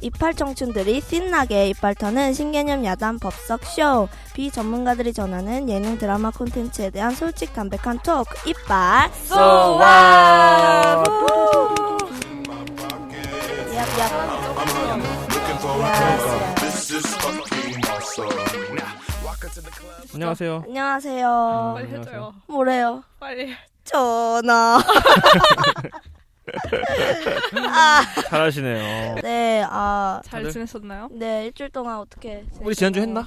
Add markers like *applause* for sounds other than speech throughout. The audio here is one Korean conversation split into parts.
이빨 청춘들이 신나게 이빨 터는 신개념 야단 법석 쇼. 비전문가들이 전하는 예능 드라마 콘텐츠에 대한 솔직 담백한 토크 이빨. 소와 안녕하세요. 안녕하세요. 빨리 해줘요. 뭐래요? 빨리. 전화 *laughs* 잘하시네요. 네, 아, 잘 다들? 지내셨나요? 네, 일주일 동안 어떻게. 우리 지난주 했나?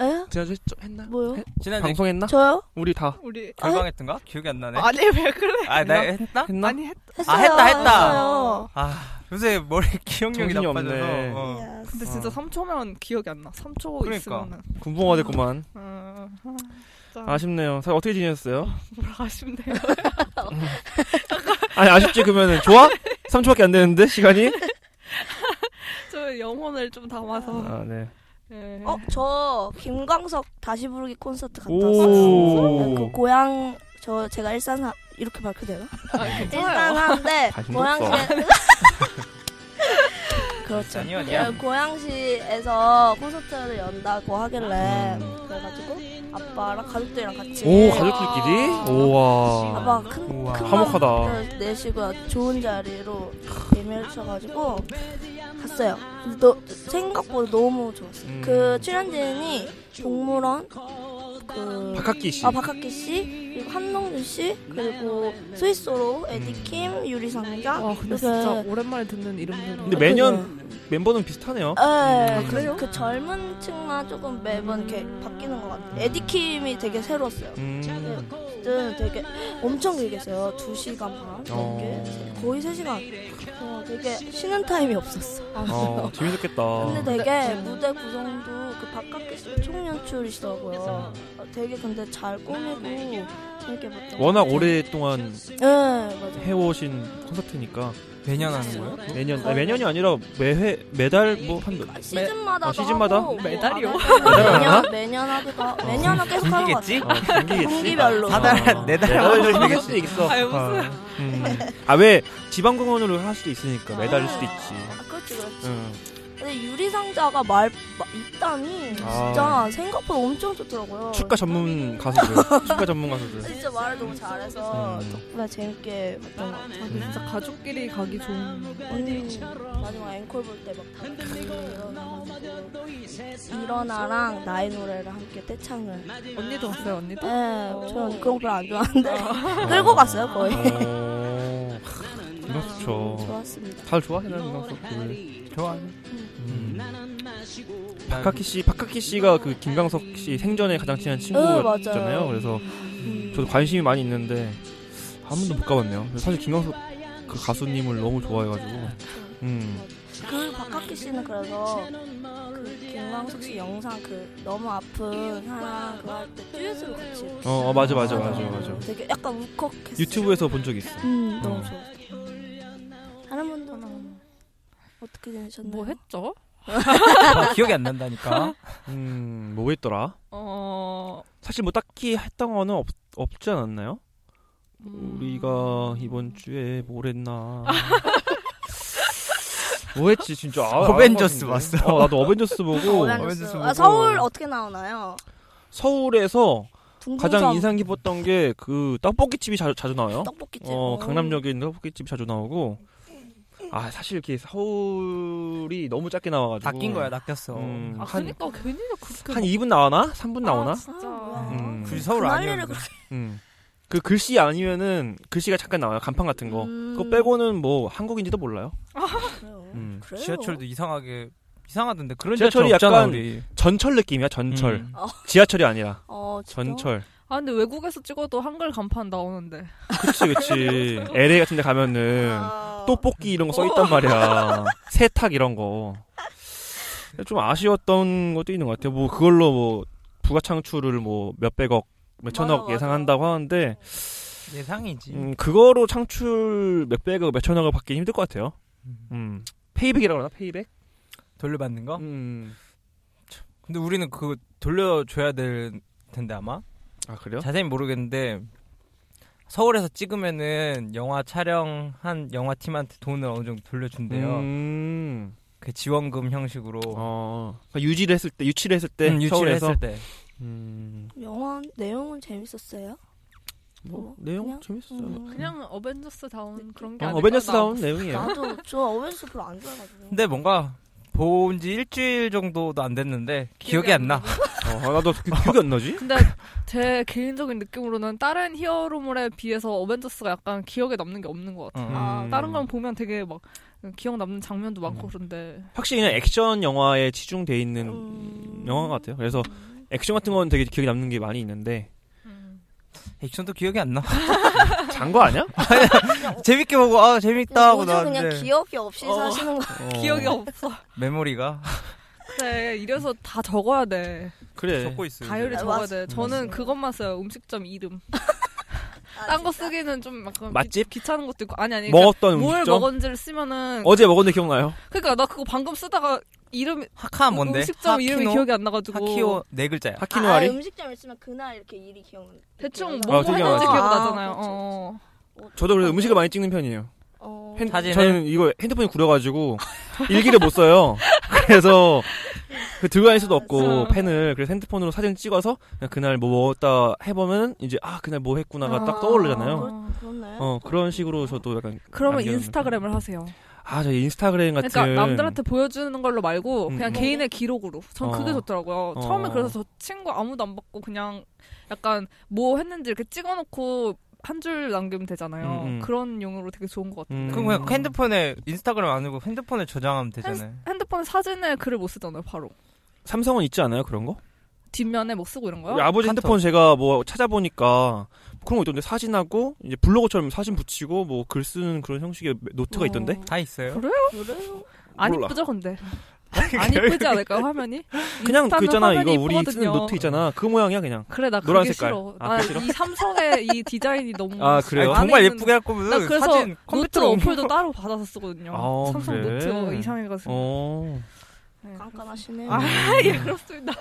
에? 지난주 했, 했나? 뭐요? 했- 지난주 방송했나? 저요? 우리 다 우리 결방했던가? 기억이 안 나네. 아니 왜 그래? 아, 나 했나? 했나? 아니 했. 했어요. 아, 했다, 했다. 했어요. 아, 요새 머리 *laughs* 기억력이 정신이 나빠져서. 없네. 어. 근데 진짜 어. 3초면 기억이 안 나. 3초 그러니까. 있으면은. 군붕어가 됐구만. 어, 아, 진짜 아쉽네요. 사 어떻게 지냈어요? 뭐라 하시면돼요 아니 아쉽지 그러면은 좋아? 3초밖에 안 되는데 시간이? *laughs* 저 영혼을 좀 담아서. 아 네. 예. 어, 저 김광석 다시 부르기 콘서트 갔다 오. 왔어요. 그 고향 저 제가 일산 사 이렇게 밝혀도 되나? 아, 일산 관심 고양시에 없어. *laughs* 그렇죠. 아니요, 아니요. 네, 고양시에서 콘서트를 연다고 하길래 음. 그래가지고 아빠랑 가족들이랑 같이 오 가족들끼리? 오와. 아빠 큰, 화목하다. 내시고 좋은 자리로 예매를 주셔가지고 갔어요. 근데 너, 생각보다 너무 좋았어요. 음. 그 출연진이 동물원, 그 박학기 씨. 아 박학기 씨, 그리고 한동준 씨, 그리고 스위스로 에디킴, 유리상자. 와 근데 이렇게 진짜 오랜만에 듣는 이름들. 근데 매년 멤버는 비슷하네요. 네, 아, 그래요? 그 젊은 층만 조금 매번 이렇게 바뀌는 것 같아요. 에디킴이 되게 새로웠어요. 음. 네, 되게 엄청 길게 했어요. 2시간 반 어. 넘게. 거의 3시간. 어, 되게 쉬는 타임이 없었어. 어 재밌었겠다. 근데 되게 무대 구성도 그 박학기 씨 총연출이시더라고요. 어, 되게 근데 잘 꾸미고 재밌게 봤던 것 워낙. 오랫동안 네, 맞아요. 해오신 콘서트니까 매년 하는 거예요? 매년 아니, 매년이 아니라 매회 매달 뭐한 시즌마다 어, 시즌마다? 메달이요? *laughs* 매년 매년 하기가 매년 은 계속 하는 것 분기겠지? 같아요. 어, 분기겠지. 분기별로. 사달, 네달 매달 하는 정도 할 수도 있어. 아유, 무슨. 아왜 지방공원으로 할 수도 있으니까 매달일 수도 있지. 아, 그렇지 그렇지. 응. 근데 유리 상자가 말 마- 입담이 진짜 생각보다 엄청 좋더라고요. 축가 전문 가수들. *laughs* 축가 전문 가수들. 진짜 말을 너무 잘해서 음. 덕분에 재밌게 봤던 것 같아요. 근데 진짜 가족끼리 가기 좋은. 언니 마지막 앵콜 볼 때 막 일어나랑 나의 노래를 함께 떼창을. 언니도 왔어요 언니도? 네, 저 언니 그런 거 별로 안 좋아하는데 *laughs* 끌고 갔어요 거의. 좋죠. 좋았습니다. 다들 좋아하시나요 김광석을? 좋아요. 음. 박학기 씨, 박학기 씨가 그 김광석 씨 생전에 가장 친한 친구였잖아요. 네, 맞아요. 그래서 음. 저도 관심이 많이 있는데 한 번도 못 가봤네요. 사실 김광석 그 가수님을 너무 좋아해가지고. 음. 그 박학기 씨는 그래서 그 김광석 씨 영상 그 너무 아픈 사람 그거 할때 듀엣으로 같이 어, 어 맞아 맞아 맞아 맞아. 되게 약간 울컥했어요. 유튜브에서 본 적 있어. 음 너무 어. 좋았 어떻게 지내셨나요? 뭐 했죠? 아, 기억이 안 난다니까. *laughs* 음, 뭐 했더라? 어. 사실 뭐 딱히 했던 거는 없, 없지 않았나요? 음, 우리가 이번 주에 뭘 했나? *laughs* 뭐 했지 진짜? 아, 어벤져스. 봤어. 어, 나도 어벤져스 보고 어벤져스. 어벤져스 아, 보고. 서울 어떻게 나오나요? 서울에서 가장 인상 깊었던 게 그 떡볶이집이 자주, 자주 나와요. 떡볶이집. 어, 강남역에 있는 떡볶이집이 자주 나오고. 아 사실 이렇게 서울이 너무 짧게 나와가지고 낚인 거야, 낚였어. 음, 아 한, 그니까 괜히 그렇게 한 2분 나오나? 3분 나오나? 아, 진짜. 음. 굳이 서울 그 아니었는데. 난리를 그렇게- 음. 그 글씨 아니면은 글씨가 잠깐 나와요. 간판 같은 거. 음. 그거 빼고는 뭐 한국인지도 몰라요. 그래요. 음. 그래요? 지하철도 이상하게 이상하던데 그런 지하철이 지하철 없잖아 약간 우리. 전철 느낌이야. 전철. 음. 지하철이 아니라 어? 전철. 아 근데 외국에서 찍어도 한글 간판 나오는데. 그치 그치. *laughs* LA 같은 데 가면은 아. 떡볶이 이런 거 써 있단 말이야. *laughs* 세탁 이런 거. 좀 아쉬웠던 것도 있는 것 같아요. 뭐 그걸로 뭐 부가 창출을 뭐 몇백억, 몇천억 맞아, 맞아. 예상한다고 하는데 예상이지. 음, 그거로 창출 몇백억, 몇천억을 받기 힘들 것 같아요. 음. 페이백이라고 하나? 페이백? 돌려받는 거? 음. 근데 우리는 그거 돌려줘야 될 텐데 아마? 아 그래요? 자세히 모르겠는데 서울에서 찍으면은 영화 촬영한 영화 팀한테 돈을 어느 정도 돌려준대요. 음. 그 지원금 형식으로 어. 그러니까 유지를 했을 때, 유치를 했을 때, 음, 유치를 서울에서. 했을 때. 음. 영화 내용은 재밌었어요? 뭐 뭐, 내용 그냥? 재밌었어요. 음. 그냥 어벤져스 다운 그런 게 어, 아닐까 어벤져스 다운 나. 내용이에요. 나도 저 어벤져스 별로 안 좋아해가지고. 근데 뭔가 본 지 일주일 정도도 안 됐는데 기억이 안 나. 어, 나도 그 기억이 안 나지? 근데 제 개인적인 느낌으로는 다른 히어로물에 비해서 어벤져스가 약간 기억에 남는 게 없는 것 같아요. 음. 아, 다른 건 보면 되게 막 기억 남는 장면도 많고 그런데 확실히 그냥 액션 영화에 치중돼 있는 음. 영화 같아요. 그래서 액션 같은 건 되게 기억에 남는 게 많이 있는데 음. 액션도 기억이 안 나. *laughs* 잔 거 아니야? *laughs* 재밌게 보고 아 재밌다 하고 그냥 나왔는데 기억이 없이 어. 사시는 거. 어. 기억이 없어. 메모리가 그래 이래서 다 적어야 돼. 그래. 적고 있어요. 다이어리 아, 적어야 맞- 돼. 저는. 그것만 써요. 음식점 이름. *laughs* 아, 딴 거 진짜? 쓰기는 좀 약간 맛집? 귀,찮은 것도 있고 아니 아니. 그러니까 먹었던 뭘 음식점 먹었는지를 쓰면은 어제 먹었는데 기억나요? 그러니까 나 그거 방금 쓰다가 이름 하카 뭔데? 음식점 이름이 하키노? 기억이 안 나가지고 하키오 네 글자야. 아, 하키노 아리? 음식점 있으면 그날 이렇게 일이 기억나. 대충. 뭐 어, 되게 했는지 많아. 기억 나잖아요. 그렇죠, 어. 그렇죠. 저도 그래서 음식을 많이 찍는 편이에요. 어, 핸, 사진을? 저는 이거 핸드폰이 구려가지고 일기를 못 써요. *laughs* 그래서 그 들고 다닐 수도 없고 어. 펜을 그래서 핸드폰으로 사진 찍어서 그냥 그날 뭐 먹었다 해보면 이제 아 그날 뭐 했구나가 딱 아. 떠오르잖아요. 그렇-. 어 그런 식으로 저도 약간 그러면 인스타그램을 하세요. 아, 저 인스타그램 같은 그러니까 남들한테 보여주는 걸로 말고 음, 그냥 음. 개인의 기록으로. 전 그게 어. 좋더라고요. 어. 처음에 그래서 저 친구 아무도 안 받고 그냥 약간 뭐 했는지 이렇게 찍어놓고 한줄 남기면 되잖아요. 음, 음. 그런 용으로 되게 좋은 것 같아요. 음. 그럼 그냥 핸드폰에 인스타그램 아니고 핸드폰에 저장하면 되잖아요. 핸드폰 사진에 글을 못 쓰잖아요, 바로. 삼성은 있지 않아요 그런 거? 뒷면에 뭐 쓰고 이런 거요? 아버지. 핸드폰 제가 뭐 찾아보니까 그런 거 있던데 사진하고 이제 블로그처럼 사진 붙이고 뭐 글 쓰는 그런 형식의 노트가 어. 있던데 다 있어요. 그래요? 그래요? 안 몰라. 이쁘죠, 근데? *laughs* 안 이쁘지 않을까요, 화면이? 그냥 그 있잖아 이거 우리 쓰는 이쁘거든요. 노트 있잖아 그 모양이야 그냥 그래, 나 노란 그게 색깔. 싫어. 아, 나 그게 싫어? 이 삼성의 이 디자인이 너무. 아, 그래요? 아니, 정말 예쁘게 할 거면 나 그래서 사진 노트 컴퓨터로 어플도 따로 받아서 쓰거든요. 아, 삼성 그래? 노트 이상해가지고. 어 네. 깐깐하시네. 아, *laughs* 예, 그렇습니다.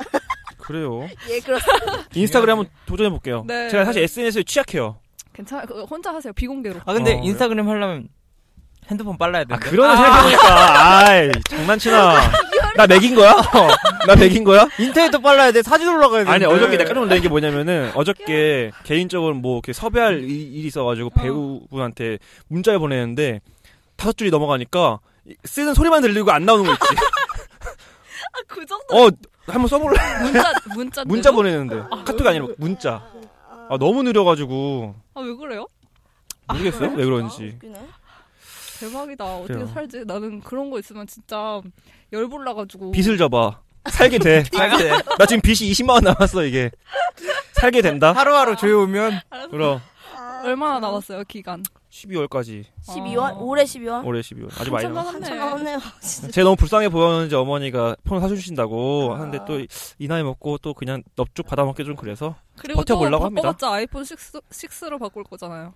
그래요 *laughs* 예, 그렇습니다. 인스타그램 한번 도전해 볼게요 네. 제가 사실 SNS에 취약해요 괜찮아요. 그거 혼자 하세요. 비공개로. 아 근데 어, 인스타그램 하려면 핸드폰 빨라야 돼. 아 그러네 생각해보니까 아이 장난치나 *laughs* 나 맥인 거야? *laughs* 나 맥인 거야? 인터넷도 빨라야 돼. 사진 올라가야 돼. 아니 어저께 내가 깜짝 놀란 게 뭐냐면은 어저께 개인적으로 뭐 이렇게 섭외할 일- 일이 있어가지고 배우분한테 문자를 보내는데 다섯 줄이 넘어가니까 이- 쓰는 소리만 들리고 안 나오는 거 있지. 아, 그 정도 어 한번 써볼래? 문자, *laughs* 문자. 문자 보내는데 카톡이 아니라 문자. 아 너무 느려가지고 아, 왜 그래요? 모르겠어요 왜 그런지. 웃기네. 대박이다. 어떻게 그래요. 살지? 나는 그런 거 있으면 진짜 열불나가지고. 빚을 져봐. 살게 돼. *laughs* 살게 돼. *laughs* 나 지금 빚이 20만 원 남았어 이게. 살게 된다. 하루하루 조여오면 그럼 얼마나 남았어요, 기간? 12월까지 12월? 어. 올해 12월? 올해 12월 아주 많이 한참 남았어. 한참 남았네. 남았네요. *laughs* 진짜. 제 너무 불쌍해 보였는지 어머니가 폰을 사주신다고 아. 하는데 또 이 나이 먹고 또 그냥 넙죽 받아먹기 좀 그래서 그리고 버텨보려고 또 합니다. 바꿔봤자 아이폰 6, 6로 바꿀 거잖아요.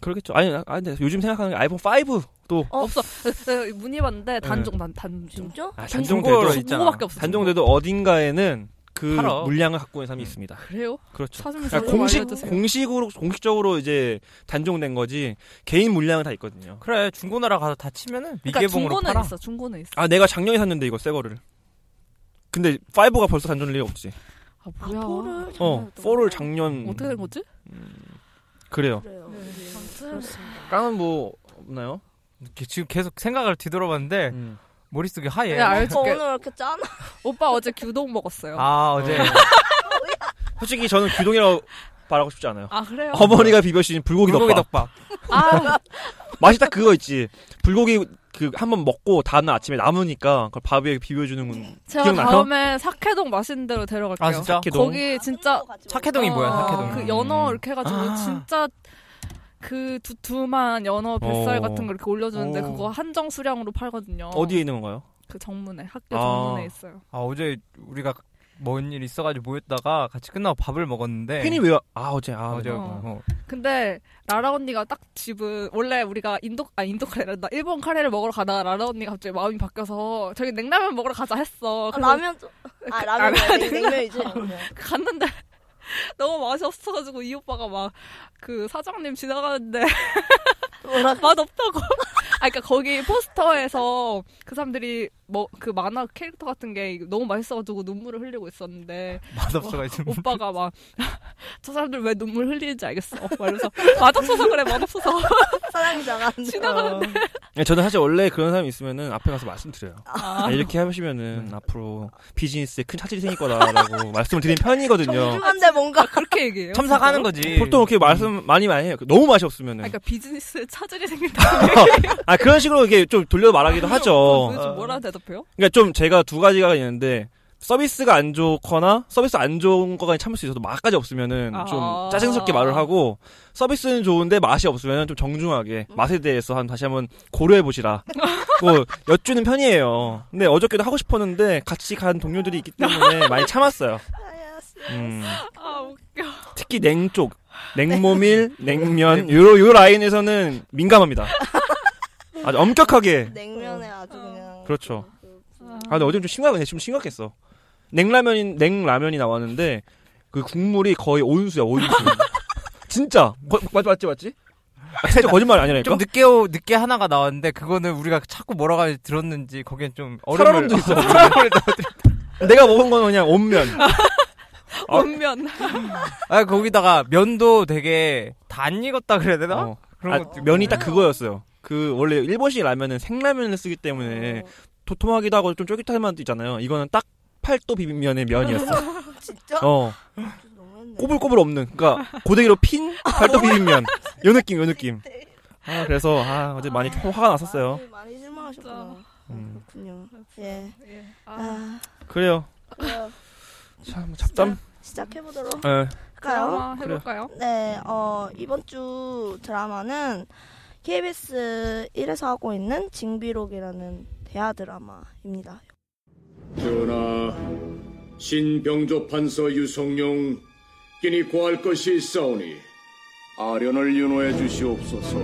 그러겠죠. 아니, 아니 근데 요즘 생각하는 게 아이폰 5도 어? 없어. 네, 문의봤는데 단종, 단, 단종. 진짜? 아, 단종돼도. 단종돼도 어딘가에는 그 팔아. 물량을 갖고 있는 사람이 있습니다. 그래요? 그렇죠. 그러니까 좀 공식 알려주세요. 공식으로 공식적으로 이제 단종된 거지 개인 물량은 다 있거든요. 그래 중고나라 가서 다 치면은 그러니까 미개봉으로 중고는 팔아. 있어. 중고는 있어. 아 내가 작년에 샀는데 이거 새 거를. 근데 5가 벌써 단종될 리가 없지. 아, 아, 뭐야. 포를 어, 4를 작년 어떻게 된 거지? 그래요. 그래요. 네. 예, 아무튼. 그렇습니다. 깡은 뭐 없나요? 지금 계속 생각을 뒤돌아봤는데 음. 머릿속이 하얘. 네, 알죠. 오빠 오늘 왜 이렇게 짠아? *laughs* 오빠 어제 규동 먹었어요. 아, 아 어제 *laughs* 솔직히 저는 규동이라고 말하고 싶지 않아요. 그래요? 어머니가 비벼주신 불고기, 불고기 덮밥. 덮밥. 아, *laughs* 맛이 딱 그거 있지. 불고기 그 한 번 먹고 다음날 아침에 남으니까 그걸 밥 위에 비벼주는 건 제가 기억나요? 다음에 사케동 맛있는 데로 데려갈게요. 아 진짜? 사케동. 거기 진짜 착해동이 뭐야? 어, 착해동. 그 연어 이렇게 해가지고 아. 진짜 그 두툼한 연어 뱃살 어. 같은 거 이렇게 올려주는데 어. 그거 한정 수량으로 팔거든요. 어디에 있는 건가요? 그 정문에 학교 아. 정문에 있어요. 아 어제 우리가 뭔 일 있어가지고 모였다가 같이 끝나고 밥을 먹었는데 팬이 왜요? 아 어제 아 어제 어제 어. 어. 근데 라라 언니가 딱 집은 원래 우리가 인도 아 인도 카레란다 일본 카레를 먹으러 가다가 라라 언니가 갑자기 마음이 바뀌어서 저기 냉라면 먹으러 가자 했어. 아, 그래서 라면 좀. 아 라면 아, 냉- 냉면이지. 냉면. 갔는데 *laughs* 너무 맛이 없어가지고 이 오빠가 막 그 사장님 지나가는데 *laughs* 맛 없다고. *laughs* 아, 그러니까 거기 포스터에서 그 사람들이 뭐 그 만화 캐릭터 같은 게 너무 맛있어가지고 눈물을 흘리고 있었는데 맛없어가지고 오빠가 막 *laughs* 저 사람들 왜 눈물 흘리는지 알겠어. 막 이러면서 맛없어서 그래 맛없어서 *laughs* 나갔는데. 지나가는데. 네, 저는 사실 원래 그런 사람이 있으면은 앞에 가서 말씀드려요. 아, 아, 이렇게 하시면은 앞으로 비즈니스에 큰 차질이 생길 거다라고 *laughs* 말씀을 드린 편이거든요. 정중한데 뭔가 그렇게 얘기해요. 첨삭하는 거지. 보통 이렇게 말씀 많이 많이 해요. 너무 맛이 없으면은. 아, 그러니까 비즈니스 차질이 생긴다. 아 그런 식으로 이렇게 좀 돌려 말하기도 하죠. 도대체 뭐라 대 답해요? 그러니까 좀 제가 두 가지가 있는데 서비스가 안 좋거나 서비스 안 좋은 거가 참을 수 있어도 맛까지 없으면은 좀 아. 짜증스럽게 말을 하고 서비스는 좋은데 맛이 없으면 좀 정중하게 음. 맛에 대해서 한 다시 한번 고려해 보시라. *laughs* 뭐 여쭈는 편이에요. 근데 어저께도 하고 싶었는데 같이 간 동료들이 있기 때문에 *laughs* 많이 참았어요. 음, 아 웃겨. 특히 냉 쪽, 냉모밀, *laughs* 냉면 요, 요 라인에서는 민감합니다. 아주 엄격하게. 냉면에 아주 그렇죠. 그- 아, 근데 어제 좀 심각해. 좀 심각했어. 냉라면이 냉라면이 나왔는데 그 국물이 거의 온수야, 온수. *laughs* 진짜. 거, 맞지 맞지 맞지? 아, 진짜 거짓말 아니라니까. 좀 늦게 오, 늦게 하나가 나왔는데 그거는 우리가 자꾸 뭐라고 들었는지 거기엔 좀 얼음을 살얼음도 있어. *laughs* 내가 먹은 건 그냥 온면. *laughs* 어. 원면. 아 거기다가 면도 되게 다안 익었다 그래야 되나? 어. 그런 아, 면이 딱 그거였어요. 그 원래 일본식 라면은 생라면을 쓰기 때문에 도톰하기도 하고 좀 쫄깃할 맛도 있잖아요. 이거는 딱 팔도 비빔면의 면이었어. *laughs* 진짜? 어. 꼬불꼬불 없는. 그러니까 고데기로 핀 *laughs* 팔도 비빔면. 요 느낌, 요 느낌. 아, 그래서 아, 어제 많이 화가 났었어요. 많이, 많이 실망하셨구나. 음. 그렇군요. 예. 예. 아, 아, 그래요. 그래요. 참 잡담. 시작해 보도록 예. 할까요? 드라마 해볼까요? 네, 어, 이번 주 드라마는 KBS 1에서 하고 있는 징비록이라는 대하 드라마입니다. 전하, 신병조 판서 유성룡 끼니 구할 것이 있사오니 아련을 윤호해 주시옵소서.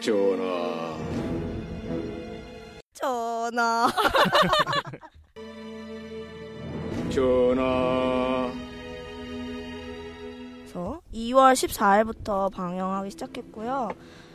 전하. 전하, *laughs* 그래서 2월 14일부터 방영하기 시작했고요.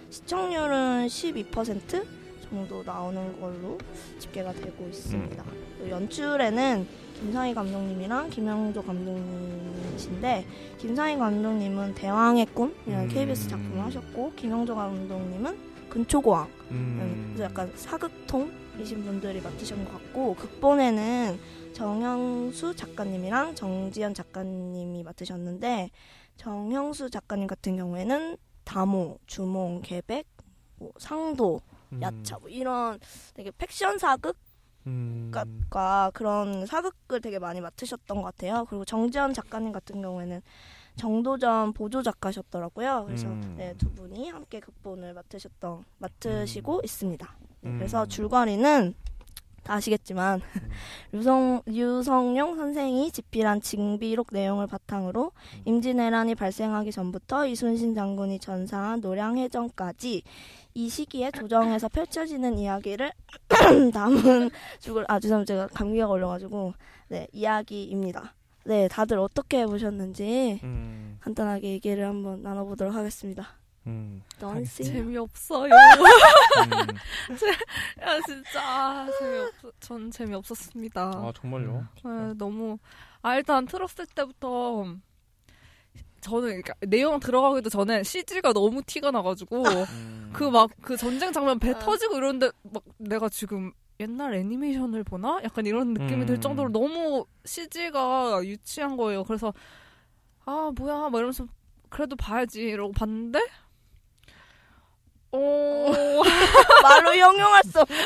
시청률은 12% 정도 나오는 걸로 집계가 되고 있습니다. 그리고 연출에는 김상희 감독님이랑 김영조 감독님이신데 김상희 감독님은 대왕의 꿈이라는 음. KBS 작품을 하셨고 김영조 감독님은 근초고왕 음. 그래서 약간 사극통이신 분들이 맡으신 것 같고 극본에는 정형수 작가님이랑 정지현 작가님이 맡으셨는데 정형수 작가님 같은 경우에는 다모, 주몽, 계백, 뭐 상도, 야차 뭐 이런 되게 팩션 사극과 음. 그런 사극을 되게 많이 맡으셨던 것 같아요. 그리고 정지현 작가님 같은 경우에는 정도전 보조 작가셨더라고요. 그래서 음. 네, 두 분이 함께 극본을 맡으셨던 맡으시고 있습니다. 네, 음. 그래서 줄거리는 다 아시겠지만 *laughs* 유성 유성룡 선생이 집필한 징비록 내용을 바탕으로 임진왜란이 발생하기 전부터 이순신 장군이 전사한 노량해전까지 이 시기에 조정에서 펼쳐지는 이야기를 *clears throat* 담은 죽을 아 죄송합니다 제가 감기가 걸려가지고 네 이야기입니다. 네 다들 어떻게 보셨는지 음. 간단하게 얘기를 한번 나눠보도록 하겠습니다. 음. 재미없어요. 음. 야 *laughs* 진짜 아, 재미없. 전 재미없었습니다. 아, 정말요? 네, 너무 아 일단 틀었을 때부터 저는 그러니까 내용 들어가기도 전에 CG가 너무 티가 나가지고 음. 그막그 전쟁 장면 배 아. 터지고 이러는데 막 내가 지금 옛날 애니메이션을 보나? 약간 이런 느낌이 들 음. 정도로 너무 CG가 유치한 거예요. 그래서 아 뭐야 막 이러면서 그래도 봐야지 이러고 봤는데 어 *laughs* 말로 형용할 수 없는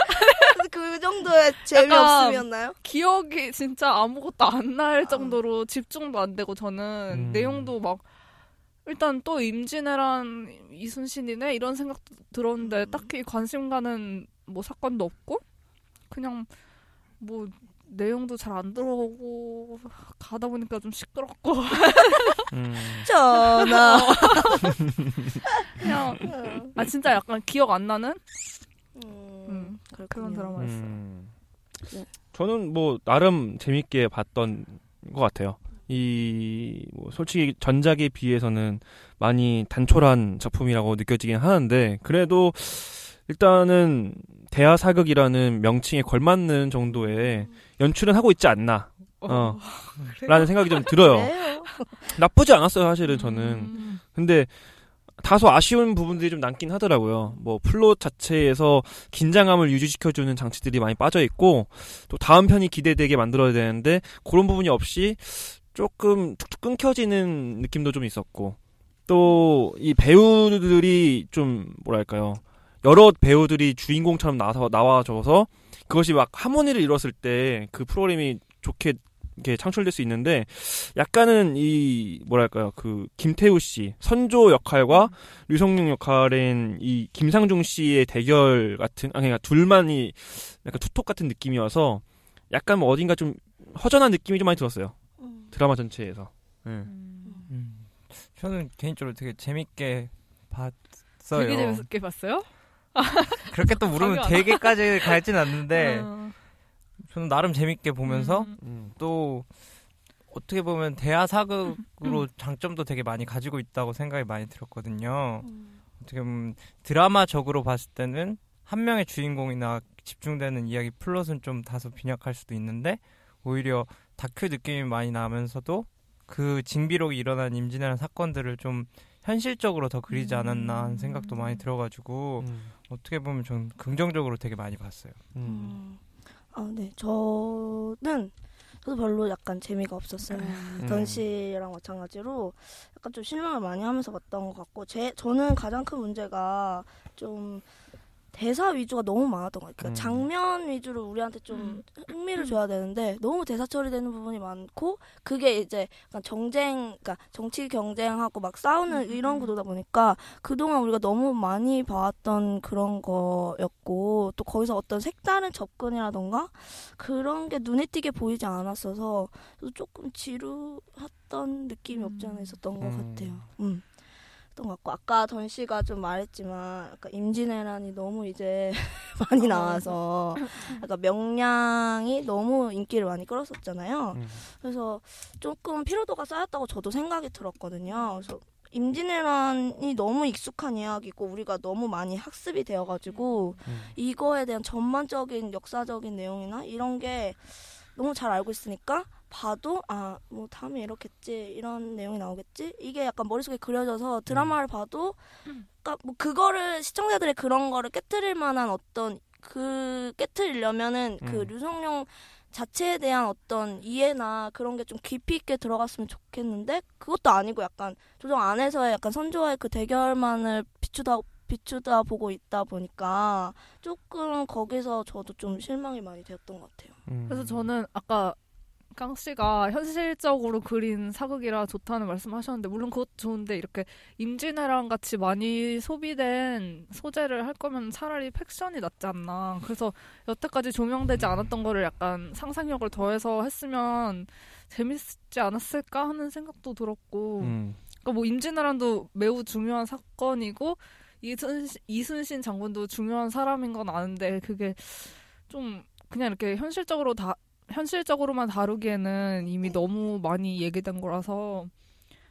그 정도의 재미없음이었나요? 기억이 진짜 아무것도 안날 아. 정도로 집중도 안 되고 저는 음. 내용도 막 일단 또 임진왜란 이순신이네 이런 생각도 들었는데 음. 딱히 관심 가는 뭐 사건도 없고 그냥 뭐 내용도 잘 안 들어오고 가다 보니까 좀 시끄럽고 음. 전화. *laughs* 그냥 아 진짜 약간 기억 안 나는 음, 음, 그런. 드라마였어요. 음. 네. 저는 뭐 나름 재밌게 봤던 것 같아요. 이 뭐 솔직히 전작에 비해서는 많이 단촐한 작품이라고 느껴지긴 하는데 그래도 일단은 대하 사극이라는 명칭에 걸맞는 정도의 연출은 하고 있지 않나 어. 그래요? 라는 생각이 좀 들어요. 그래요. 나쁘지 않았어요 사실은 저는. 음. 근데 다소 아쉬운 부분들이 좀 남긴 하더라고요. 뭐 플롯 자체에서 긴장감을 유지시켜주는 장치들이 많이 빠져 있고 또 다음 편이 기대되게 만들어야 되는데 그런 부분이 없이 조금 툭툭 끊겨지는 느낌도 좀 있었고 또 이 배우들이 좀 뭐랄까요 여러 배우들이 주인공처럼 나와서 나와줘서 그것이 막 하모니를 이뤘을 때 그 프로그램이 좋게 이렇게 창출될 수 있는데 약간은 이 뭐랄까요 그 김태우 씨 선조 역할과 류성룡 역할인 이 김상중 씨의 대결 같은 아 그러니까 둘만이 약간 투톱 같은 느낌이어서 약간 뭐 어딘가 좀 허전한 느낌이 좀 많이 들었어요 음. 드라마 전체에서 네. 음. 저는 개인적으로 되게 재밌게 봤어요. 되게 재밌게 봤어요? *laughs* 그렇게 또 물으면 되게까지 갈진 않는데 어. 저는 나름 재밌게 보면서 음. 음. 또 어떻게 보면 대하 음. 사극으로 장점도 되게 많이 가지고 있다고 생각이 많이 들었거든요. 어떻게 보면 드라마적으로 봤을 때는 한 명의 주인공이나 집중되는 이야기 플롯은 좀 다소 빈약할 수도 있는데 오히려 다큐 느낌이 많이 나면서도 그 징비록이 일어난 임진왜란 사건들을 좀 현실적으로 더 그리지 않았나 하는 생각도 많이 들어가지고 음. 어떻게 보면 좀 긍정적으로 되게 많이 봤어요. 음. 음. 아, 네. 저는 저도 별로 약간 재미가 없었어요. 던 씨랑 마찬가지로 약간 좀 실망을 많이 하면서 봤던 것 같고 제 저는 가장 큰 문제가 좀 대사 위주가 너무 많았던 것 같아요. 그러니까 음. 장면 위주로 우리한테 좀 음. 흥미를 줘야 되는데 너무 대사 처리되는 부분이 많고 그게 이제 약간 정쟁, 그러니까 정치 경쟁하고 막 싸우는 음. 이런 구도다 보니까 그동안 우리가 너무 많이 봐왔던 그런 거였고 또 거기서 어떤 색다른 접근이라던가 그런 게 눈에 띄게 보이지 않았어서 조금 지루했던 느낌이 없지 않아 있었던 것 음. 같아요. 음. 것 같고 아까 던 씨가 좀 말했지만 아까 임진왜란이 너무 이제 *laughs* 많이 나와서 약간 명량이 너무 인기를 많이 끌었었잖아요. 음. 그래서 조금 피로도가 쌓였다고 저도 생각이 들었거든요. 그래서 임진왜란이 너무 익숙한 이야기고 우리가 너무 많이 학습이 되어가지고 음. 이거에 대한 전반적인 역사적인 내용이나 이런 게 너무 잘 알고 있으니까 봐도 아 뭐 다음에 이렇겠지 이런 내용이 나오겠지? 이게 약간 머릿속에 그려져서 드라마를 봐도 그러니까 뭐 그거를 시청자들의 그런 거를 깨뜨릴 만한 어떤 그 깨뜨리려면은 그 음. 류성룡 자체에 대한 어떤 이해나 그런 게 좀 깊이 있게 들어갔으면 좋겠는데 그것도 아니고 약간 조정 안에서의 약간 선조와의 그 대결만을 비추다 비추다 보고 있다 보니까 조금 거기서 저도 좀 실망이 많이 되었던 것 같아요. 음. 그래서 저는 아까 깡 씨가 현실적으로 그린 사극이라 좋다는 말씀하셨는데 물론 그것도 좋은데 이렇게 임진왜란 같이 많이 소비된 소재를 할 거면 차라리 팩션이 낫지 않나. 그래서 여태까지 조명되지 않았던 거를 약간 상상력을 더해서 했으면 재밌지 않았을까 하는 생각도 들었고. 음. 그러니까 뭐 임진왜란도 매우 중요한 사건이고 이순신, 이순신 장군도 중요한 사람인 건 아는데 그게 좀 그냥 이렇게 현실적으로 다 현실적으로만 다루기에는 이미 너무 많이 얘기된 거라서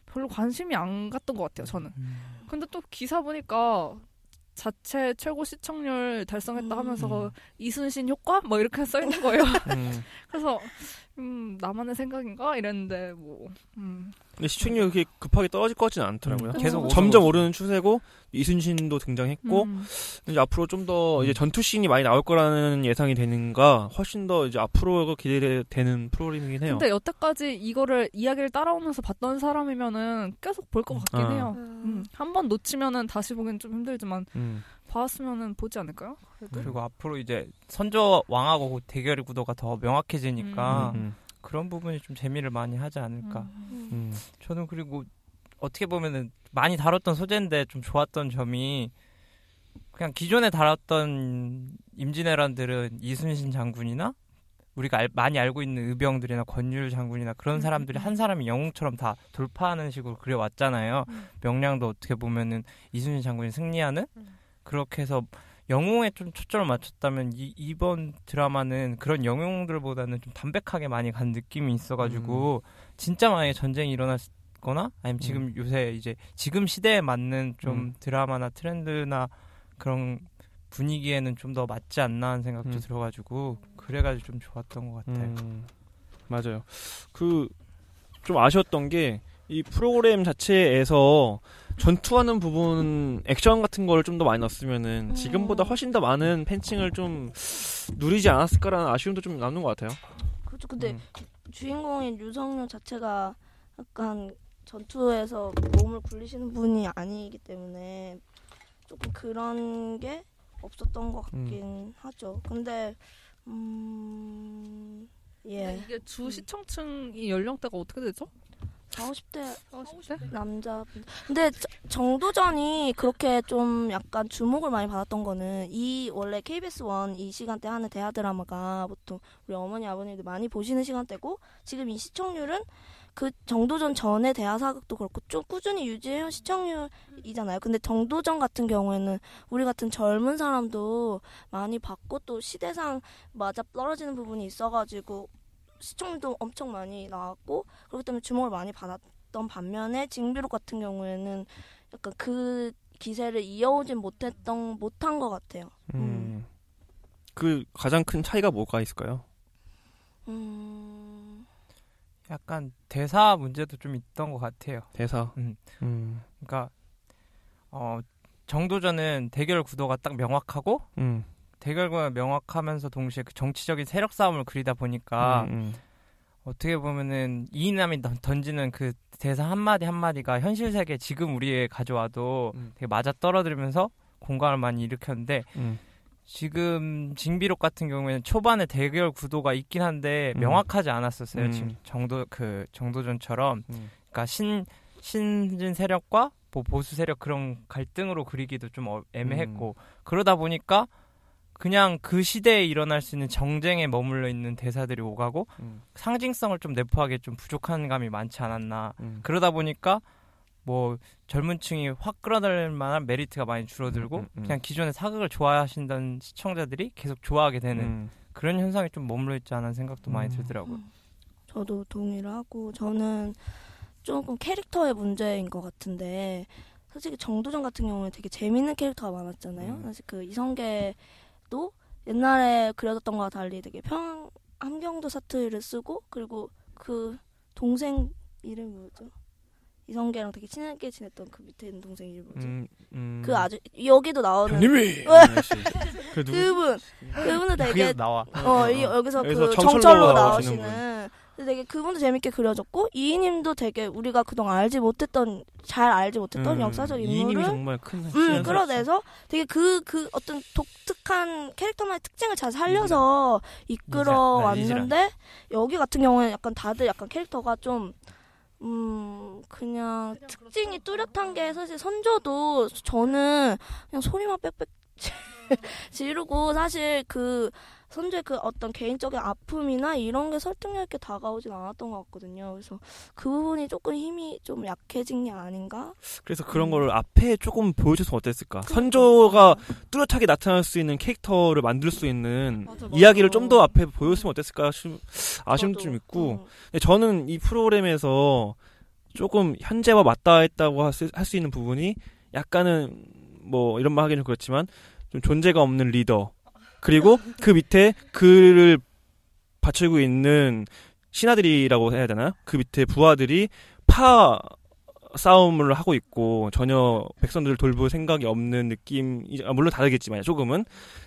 별로 관심이 안 갔던 것 같아요 저는. 근데 또 기사 보니까 자체 최고 시청률 달성했다 음. 하면서 이순신 효과 뭐 이렇게 써 있는 거예요. 음. *laughs* 그래서 음 나만의 생각인가 이랬는데 뭐 음. 근데 시청률이 그렇게 급하게 떨어질 것 같지는 않더라고요. 음, 계속 점점 오르는 추세고 이순신도 등장했고 음. 이제 앞으로 좀 더 이제 전투 씬이 많이 나올 거라는 예상이 되는가 훨씬 더 이제 앞으로 기대되는 프로그램이긴 해요. 근데 여태까지 이거를 이야기를 따라오면서 봤던 사람이면은 계속 볼 것 같긴 아. 해요. 음. 한 번 놓치면은 다시 보기엔 좀 힘들지만 음. 봤으면은 보지 않을까요? 그래도? 그리고 앞으로 이제 선조 왕하고 대결 구도가 더 명확해지니까 음. 그런 부분이 좀 재미를 많이 하지 않을까. 음. 음. 저는 그리고 어떻게 보면은 많이 다뤘던 소재인데 좀 좋았던 점이 그냥 기존에 달았던 임진왜란들은 이순신 장군이나 우리가 알- 많이 알고 있는 의병들이나 권율 장군이나 그런 사람들이 한 사람이 영웅처럼 다 돌파하는 식으로 그려왔잖아요. 음. 명량도 어떻게 보면은 이순신 장군이 승리하는 음. 그렇게 해서 영웅에 좀 초점을 맞췄다면 이, 이번 드라마는 그런 영웅들보다는 좀 담백하게 많이 간 느낌이 있어가지고 진짜 만약에 전쟁이 일어났거나 아니면 지금 요새 이제 지금 시대에 맞는 좀 음. 드라마나 트렌드나 그런 분위기에는 좀 더 맞지 않나 하는 생각도 음. 들어가지고 그래가지고 좀 좋았던 것 같아요. 음, 맞아요. 그 좀 아쉬웠던 게 이 프로그램 자체에서 전투하는 부분 액션 같은 걸 좀 더 많이 넣었으면은 음. 지금보다 훨씬 더 많은 팬층을 좀 누리지 않았을까라는 아쉬움도 좀 남는 것 같아요. 그렇죠. 근데 음. 주인공인 유성룡 자체가 약간 전투에서 몸을 굴리시는 분이 아니기 때문에 조금 그런 게 없었던 것 같긴 하죠. 근데 음... 예. 이게 주 시청층이 연령대가 어떻게 되죠? 40, 50대 40대? 남자 근데 저- 정도전이 그렇게 좀 약간 주목을 많이 받았던 거는 이 원래 KBS 원 이 시간대 하는 대하 드라마가 보통 우리 어머니 아버님들 많이 보시는 시간대고 지금 이 시청률은 그 정도전 전에 대하 사극도 그렇고 좀 꾸준히 유지해온 시청률이잖아요. 근데 정도전 같은 경우에는 우리 같은 젊은 사람도 많이 받고 또 시대상 맞아 떨어지는 부분이 있어가지고 시청률도 엄청 많이 나왔고 그렇기 때문에 주목을 많이 받았던 반면에 징비록 같은 경우에는 약간 그 기세를 이어오진 못했던 못한 것 같아요. 음. 그 가장 큰 차이가 뭐가 있을까요? 음, 약간 대사 문제도 좀 있던 것 같아요. 대사. 음. 음. 그러니까 어 정도전은 대결 구도가 딱 명확하고 음. 대결구가 명확하면서 동시에 그 정치적인 세력 싸움을 그리다 보니까 음, 음. 어떻게 보면은 이인남이 던- 던지는 그 대사 한마디 한마디가 현실 세계 지금 우리에 가져와도 음. 되게 맞아 떨어지면서 공감을 많이 일으켰는데 음. 지금 징비록 같은 경우에는 초반에 대결 구도가 있긴 한데 음. 명확하지 않았었어요. 음. 지금 정도 그 정도전처럼 음. 그러니까 신 신진 세력과 뭐 보수 세력 그런 갈등으로 그리기도 좀 어- 애매했고 음. 그러다 보니까 그냥 그 시대에 일어날 수 있는 정쟁에 머물러 있는 대사들이 오가고 음. 상징성을 좀 내포하기 좀 부족한 감이 많지 않았나 음. 그러다 보니까 뭐 젊은 층이 확 끌어들일 만한 메리트가 많이 줄어들고 음, 음, 음. 그냥 기존의 사극을 좋아하신다는 시청자들이 계속 좋아하게 되는 음. 그런 현상이 좀 머물러 있지 않은 생각도 많이 음. 들더라고요. 저도 동의를 하고 저는 조금 캐릭터의 문제인 것 같은데 솔직히 정도전 같은 경우는 되게 재밌는 캐릭터가 많았잖아요. 음. 사실 그 이성계 도 옛날에 그려졌던 거와 달리 되게 평 함경도 사투리를 쓰고 그리고 그 동생 이름이 뭐죠? 이성계랑 되게 친하게 지냈던 그 밑에 있는 동생 이름 뭐죠? 음. 음. 그 아주 여기도 나오는 *laughs* 그 누구? 그분 그분도 되게 그게 나와. 어, 이, 여기서 그 여기서 정철로, 정철로 나오시는 되게 그분도 재밌게 그려졌고 이인님도 되게 우리가 그동안 알지 못했던 잘 알지 못했던 음, 역사적 인물을 정말 큰 음. 끌어내서 되게 그, 그 어떤 독특한 캐릭터만의 특징을 잘 살려서 이끌어. 왔는데 여기 같은 경우에는 약간 다들 약간 캐릭터가 좀 음, 그냥 특징이 뚜렷한 게 사실 선조도 저는 그냥 소리만 빽빽 *laughs* 지르고 사실 그 선조의 그 어떤 개인적인 아픔이나 이런 게 설득력 있게 다가오진 않았던 것 같거든요. 그래서 그 부분이 조금 힘이 좀 약해진 게 아닌가? 그래서 그런 걸 앞에 조금 보여줬으면 어땠을까? 선조가 뚜렷하게 나타날 수 있는 캐릭터를 만들 수 있는 맞아, 맞아. 이야기를 좀 더 앞에 보여줬으면 어땠을까 싶- 아쉬움도 좀 있고 음. 저는 이 프로그램에서 조금 현재와 맞닿아있다고 할수 있는 부분이 약간은 뭐 이런 말 하기는 그렇지만 좀 존재가 없는 리더 그리고 그 밑에 그를 받치고 있는 신하들이라고 해야 되나요? 그 밑에 부하들이 파 싸움을 하고 있고 전혀 백성들을 돌볼 생각이 없는 느낌 아, 물론 다르겠지만 조금은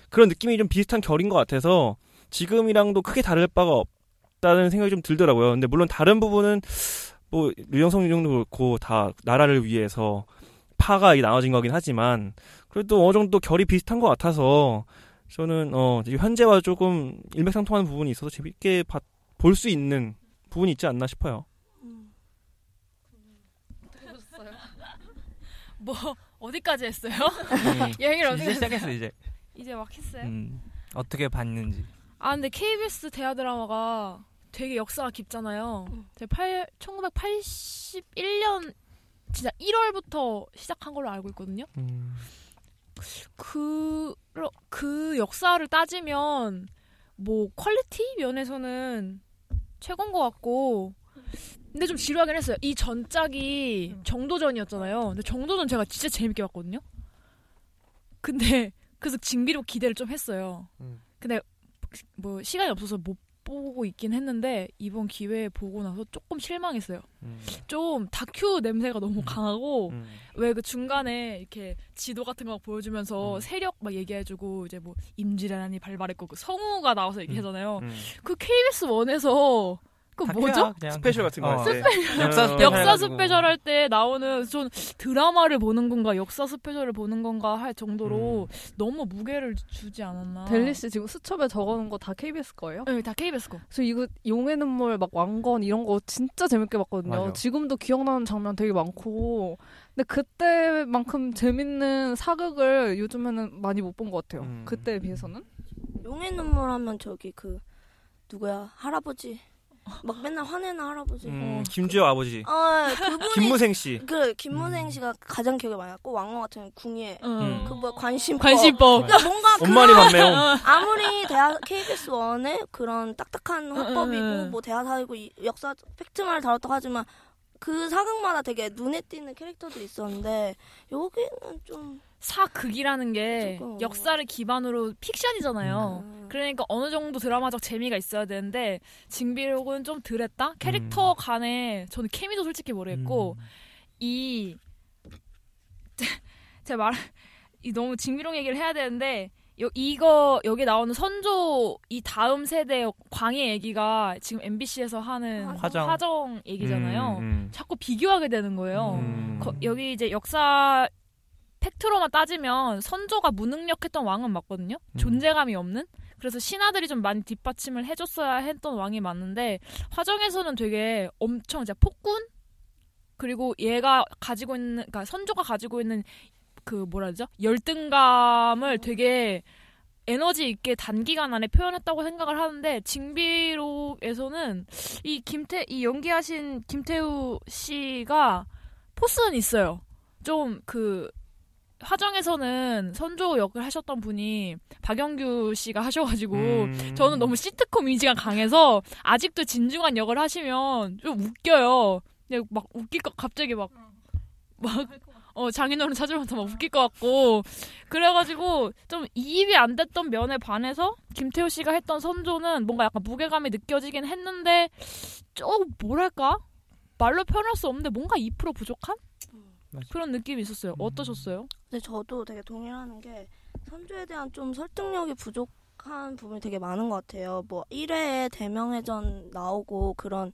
그런 느낌이 좀 비슷한 결인 것 같아서 지금이랑도 크게 다를 바가 없다는 생각이 좀 들더라고요. 근데 물론 다른 부분은 뭐 류영성 유정도 그렇고 다 나라를 위해서 파가 이 나눠진 거긴 하지만 그래도 어느 정도 결이 비슷한 것 같아서 저는 어이 현재와 조금 일맥상통하는 부분이 있어서 재밌게 볼 수 있는 부분이 있지 않나 싶어요. 음. *laughs* 뭐 어디까지 했어요? 음. *laughs* 여행을 어디 이제 시작했어 이제. *laughs* 이제 막 했어요. 음, 어떻게 봤는지. 아 근데 KBS 대하 드라마가 되게 역사가 깊잖아요. 제가 8, 1981년 진짜 1월부터 시작한 걸로 알고 있거든요. 음. 그, 그 역사를 따지면 뭐 퀄리티 면에서는 최고인 것 같고 근데 좀 지루하긴 했어요. 이 전작이 정도전이었잖아요. 근데 정도전 제가 진짜 재밌게 봤거든요. 근데 그래서 징비록 기대를 좀 했어요. 음. 근데 뭐 시간이 없어서 못 보고 있긴 했는데 이번 기회에 보고 나서 조금 실망했어요. 음. 좀 다큐 냄새가 너무 강하고 음. 왜그 중간에 이렇게 지도 같은 거 보여주면서 음. 세력 막 얘기해주고 이제 뭐 임진란이 발발했고 그 성우가 나와서 얘기하잖아요. 음. 그 KBS one에서 그 뭐죠? 스페셜 같은 거 어. 할 때. 역사 어. 스페셜 역사. 스페셜 할 때 나오는 전 드라마를 보는 건가 역사 스페셜을 보는 건가 할 정도로 너무 무게를 주지 않았나. 델리 씨 지금 수첩에 적어놓은 거 다 KBS 거예요? 네, 다 KBS 거. 저 이거 용의 눈물 막 왕건 이런 거 진짜 재밌게 봤거든요. 맞아. 지금도 기억나는 장면 되게 많고. 근데 그때만큼 재밌는 사극을 요즘에는 많이 못 본 것 같아요. 음. 그때에 비해서는. 용의 눈물 하면 저기 그 누구야 할아버지 막 맨날 화내는 할아버지. 음, 김주혁 아버지. 아 그분이 *laughs* 김무생 씨. 그 김무생 씨가 가장 기억에 많이 났고 왕호 같은 경우는 궁예 음. 그뭐 관심법. 관심법. 그러니까 뭔가 *laughs* 엄마니 그런 밤매운. *laughs* 아무리 대하 KBS 원의 그런 딱딱한 화법이고 응. 뭐 대하사이고 이- 역사 팩트만을 다뤘다고 하지만 그 사극마다 되게 눈에 띄는 캐릭터들이 있었는데 여기는 좀 사극이라는 게 조금. 역사를 기반으로 픽션이잖아요. 음. 그러니까 어느 정도 드라마적 재미가 있어야 되는데 징비록은 좀 덜했다. 캐릭터 간에 저는 케미도 솔직히 모르겠고 음. 이 *laughs* 제가 말, 이 너무 징비록 얘기를 해야 되는데 요, 이거 여기 나오는 선조 이 다음 세대 광해 얘기가 지금 MBC에서 하는 화정. 화정 얘기잖아요. 음, 음. 자꾸 비교하게 되는 거예요. 음. 거- 여기 이제 역사 팩트로만 따지면 선조가 무능력했던 왕은 맞거든요. 음. 존재감이 없는. 그래서 신하들이 좀 많이 뒷받침을 해줬어야 했던 왕이 맞는데 화정에서는 되게 엄청 이제 폭군 그리고 얘가 가지고 있는 그러니까 선조가 가지고 있는 그 뭐라 그러죠 열등감을 되게 에너지 있게 단기간 안에 표현했다고 생각을 하는데 징비록에서는 이 김태 이 연기하신 김태우 씨가 포스는 있어요. 좀 그 화정에서는 선조 역을 하셨던 분이 박영규 씨가 하셔가지고 음. 저는 너무 시트콤 이미지가 강해서 아직도 진중한 역을 하시면 좀 웃겨요. 그냥 막 웃길 것 갑자기 막 막 어, 장인어른 찾으면서 막 웃길 것 같고 그래가지고 좀 이입이 안 됐던 면에 반해서 김태우 씨가 했던 선조는 뭔가 약간 무게감이 느껴지긴 했는데 좀 뭐랄까 말로 표현할 수 없는데 뭔가 2% 부족한 맞아. 그런 느낌이 있었어요. 어떠셨어요? 근데 저도 되게 동일하는 게 선조에 대한 좀 설득력이 부족한 부분이 되게 많은 것 같아요. 뭐 1회에 대명회전 나오고 그런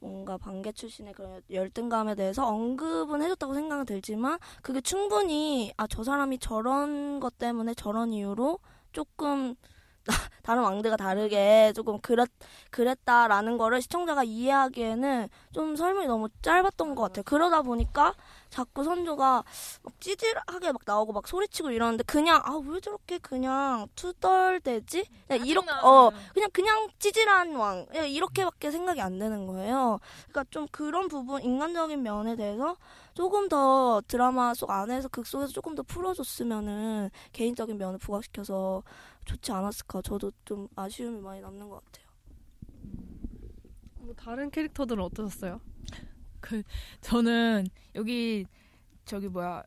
뭔가 반개 출신의 그런 열등감에 대해서 언급은 해줬다고 생각은 들지만 그게 충분히 아 저 사람이 저런 것 때문에 저런 이유로 조금 *laughs* 다른 왕들과 다르게 조금 그랬, 그랬다라는 거를 시청자가 이해하기에는 좀 설명이 너무 짧았던 것 같아요. 그러다 보니까 자꾸 선조가 막 찌질하게 막 나오고 막 소리치고 이러는데 그냥 아 왜 저렇게 그냥 투덜대지? 그냥 이렇게 어 그냥 그냥 찌질한 왕 예, 이렇게밖에 생각이 안 되는 거예요. 그러니까 좀 그런 부분 인간적인 면에 대해서 조금 더 드라마 속 안에서 극 속에서 조금 더 풀어줬으면은 개인적인 면을 부각시켜서 좋지 않았을까. 저도 좀 아쉬움이 많이 남는 것 같아요. 뭐 다른 캐릭터들은 어떠셨어요? 저는 여기 저기 뭐야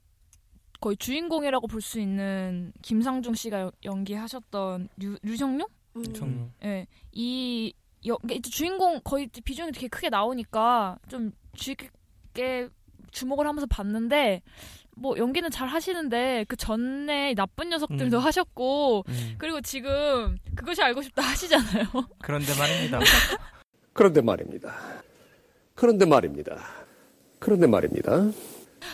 거의 주인공이라고 볼 수 있는 김상중 씨가 여- 연기하셨던 류, 류정룡? 음. 정- 예. 이 여, 이제 주인공 거의 비중이 되게 크게 나오니까 좀 주의 깊게 주목을 하면서 봤는데 뭐 연기는 잘 하시는데 그 전에 나쁜 녀석들도 음. 하셨고 음, 그리고 지금 그것이 알고 싶다 하시잖아요. *laughs* *laughs* 그런데 말입니다. 그런데 말입니다. 그런데 말입니다. 그런데 말입니다.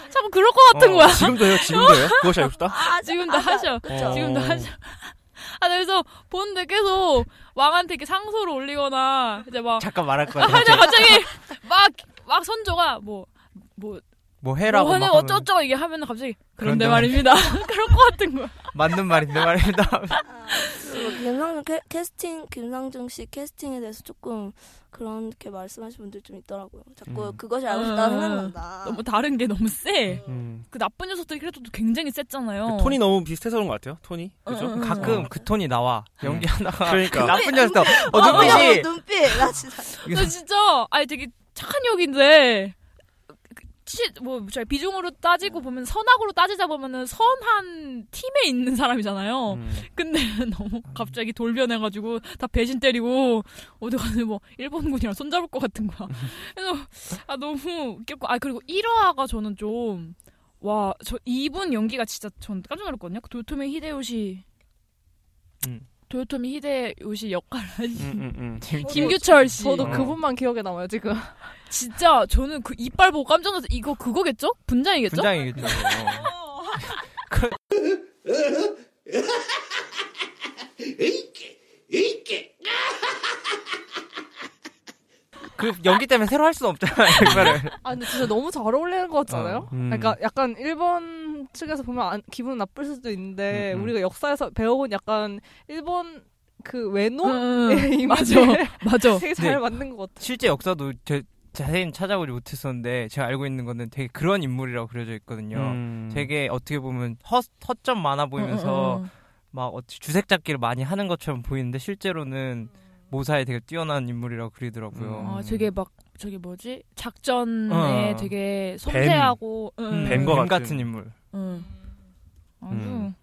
자꾸 그럴 것 같은 어, 거야. 지금도 해요? 지금도 해요? 그것이 알고 싶다? *laughs* 아, 지금도 하셔. 그쵸. 지금도 하셔. 아, 그래서 보는데 계속 왕한테 이렇게 상소를 올리거나 이제 막 잠깐 말할 거 아, 갑자기 막 막 선조가 뭐뭐 뭐 해라고 뭐 하는 막 하면 어쩌고저쩌고 얘기 하면 갑자기 그런데 그런데 말입니다. *laughs* 그럴 것 같은 거야. 맞는 말인데 말입니다. *laughs* 김상중 캐, 캐스팅 김상중 씨 캐스팅에 대해서 조금 그렇게 말씀하시는 분들 좀 있더라고요. 자꾸 음. 그것이 알고 싶다 음. 생각난다. 너무 다른 게 너무 세. 음. 그 나쁜 녀석들이 그래도 굉장히 셌잖아요. 톤이 너무 비슷해서 그런 것 같아요. 톤이. 그죠? 응. 가끔 그 톤이 나와 연기하다가 그러니까. 그 나쁜 녀석 어 어, 눈빛이 눈빛 나 진짜 나 진짜 아니 되게 착한 역인데 치, 뭐 저희 비중으로 따지고 보면 선악으로 따지자 보면은 선한 팀에 있는 사람이잖아요. 음. 근데 *laughs* 너무 갑자기 돌변해가지고 다 배신 때리고 어디 가서 뭐 일본군이랑 손잡을 것 같은 거야. *laughs* 그래서 아 너무 웃겼고 아 그리고 1화가 저는 좀 와 저 이분 연기가 진짜 전 깜짝 놀랐거든요. 그 도요토미 히데요시 음. 도요토미 히데요시 역할 하신 음, 음, 음. 김규철 씨. 저도 어. 그분만 기억에 남아요 지금. 진짜 저는 그 이빨 보고 깜짝 놀라서 이거 그거겠죠? 분장이겠죠? 분장이겠죠. 그 연기 때문에 새로 할 수는 없잖아요. 이거를. *laughs* 아 근데 진짜 너무 잘 어울리는 것 같지 않아요? 어, 음. 그러니까 약간 일본 측에서 보면 안- 기분 나쁠 수도 있는데 음, 음. 우리가 역사에서 배워온 약간 일본 그 외노 응, 의 *laughs* 응. 이미지 맞아, 맞아. *laughs* 되게 잘 네. 맞는 것 같아. 실제 역사도 제, 자세히 찾아보지 못했었는데 제가 알고 있는 거는 되게 그런 인물이라고 그려져 있거든요. 음. 되게 어떻게 보면 허, 허점 많아 보이면서 막 주색 잡기를 많이 하는 것처럼 보이는데 실제로는 모사에 되게 뛰어난 인물이라고 그리더라고요. 응. 아, 되게 막 저기 뭐지 작전에 어. 되게 섬세하고 응, 음, 뱀과 뱀 같은. 같은 인물. 응. 아주 음.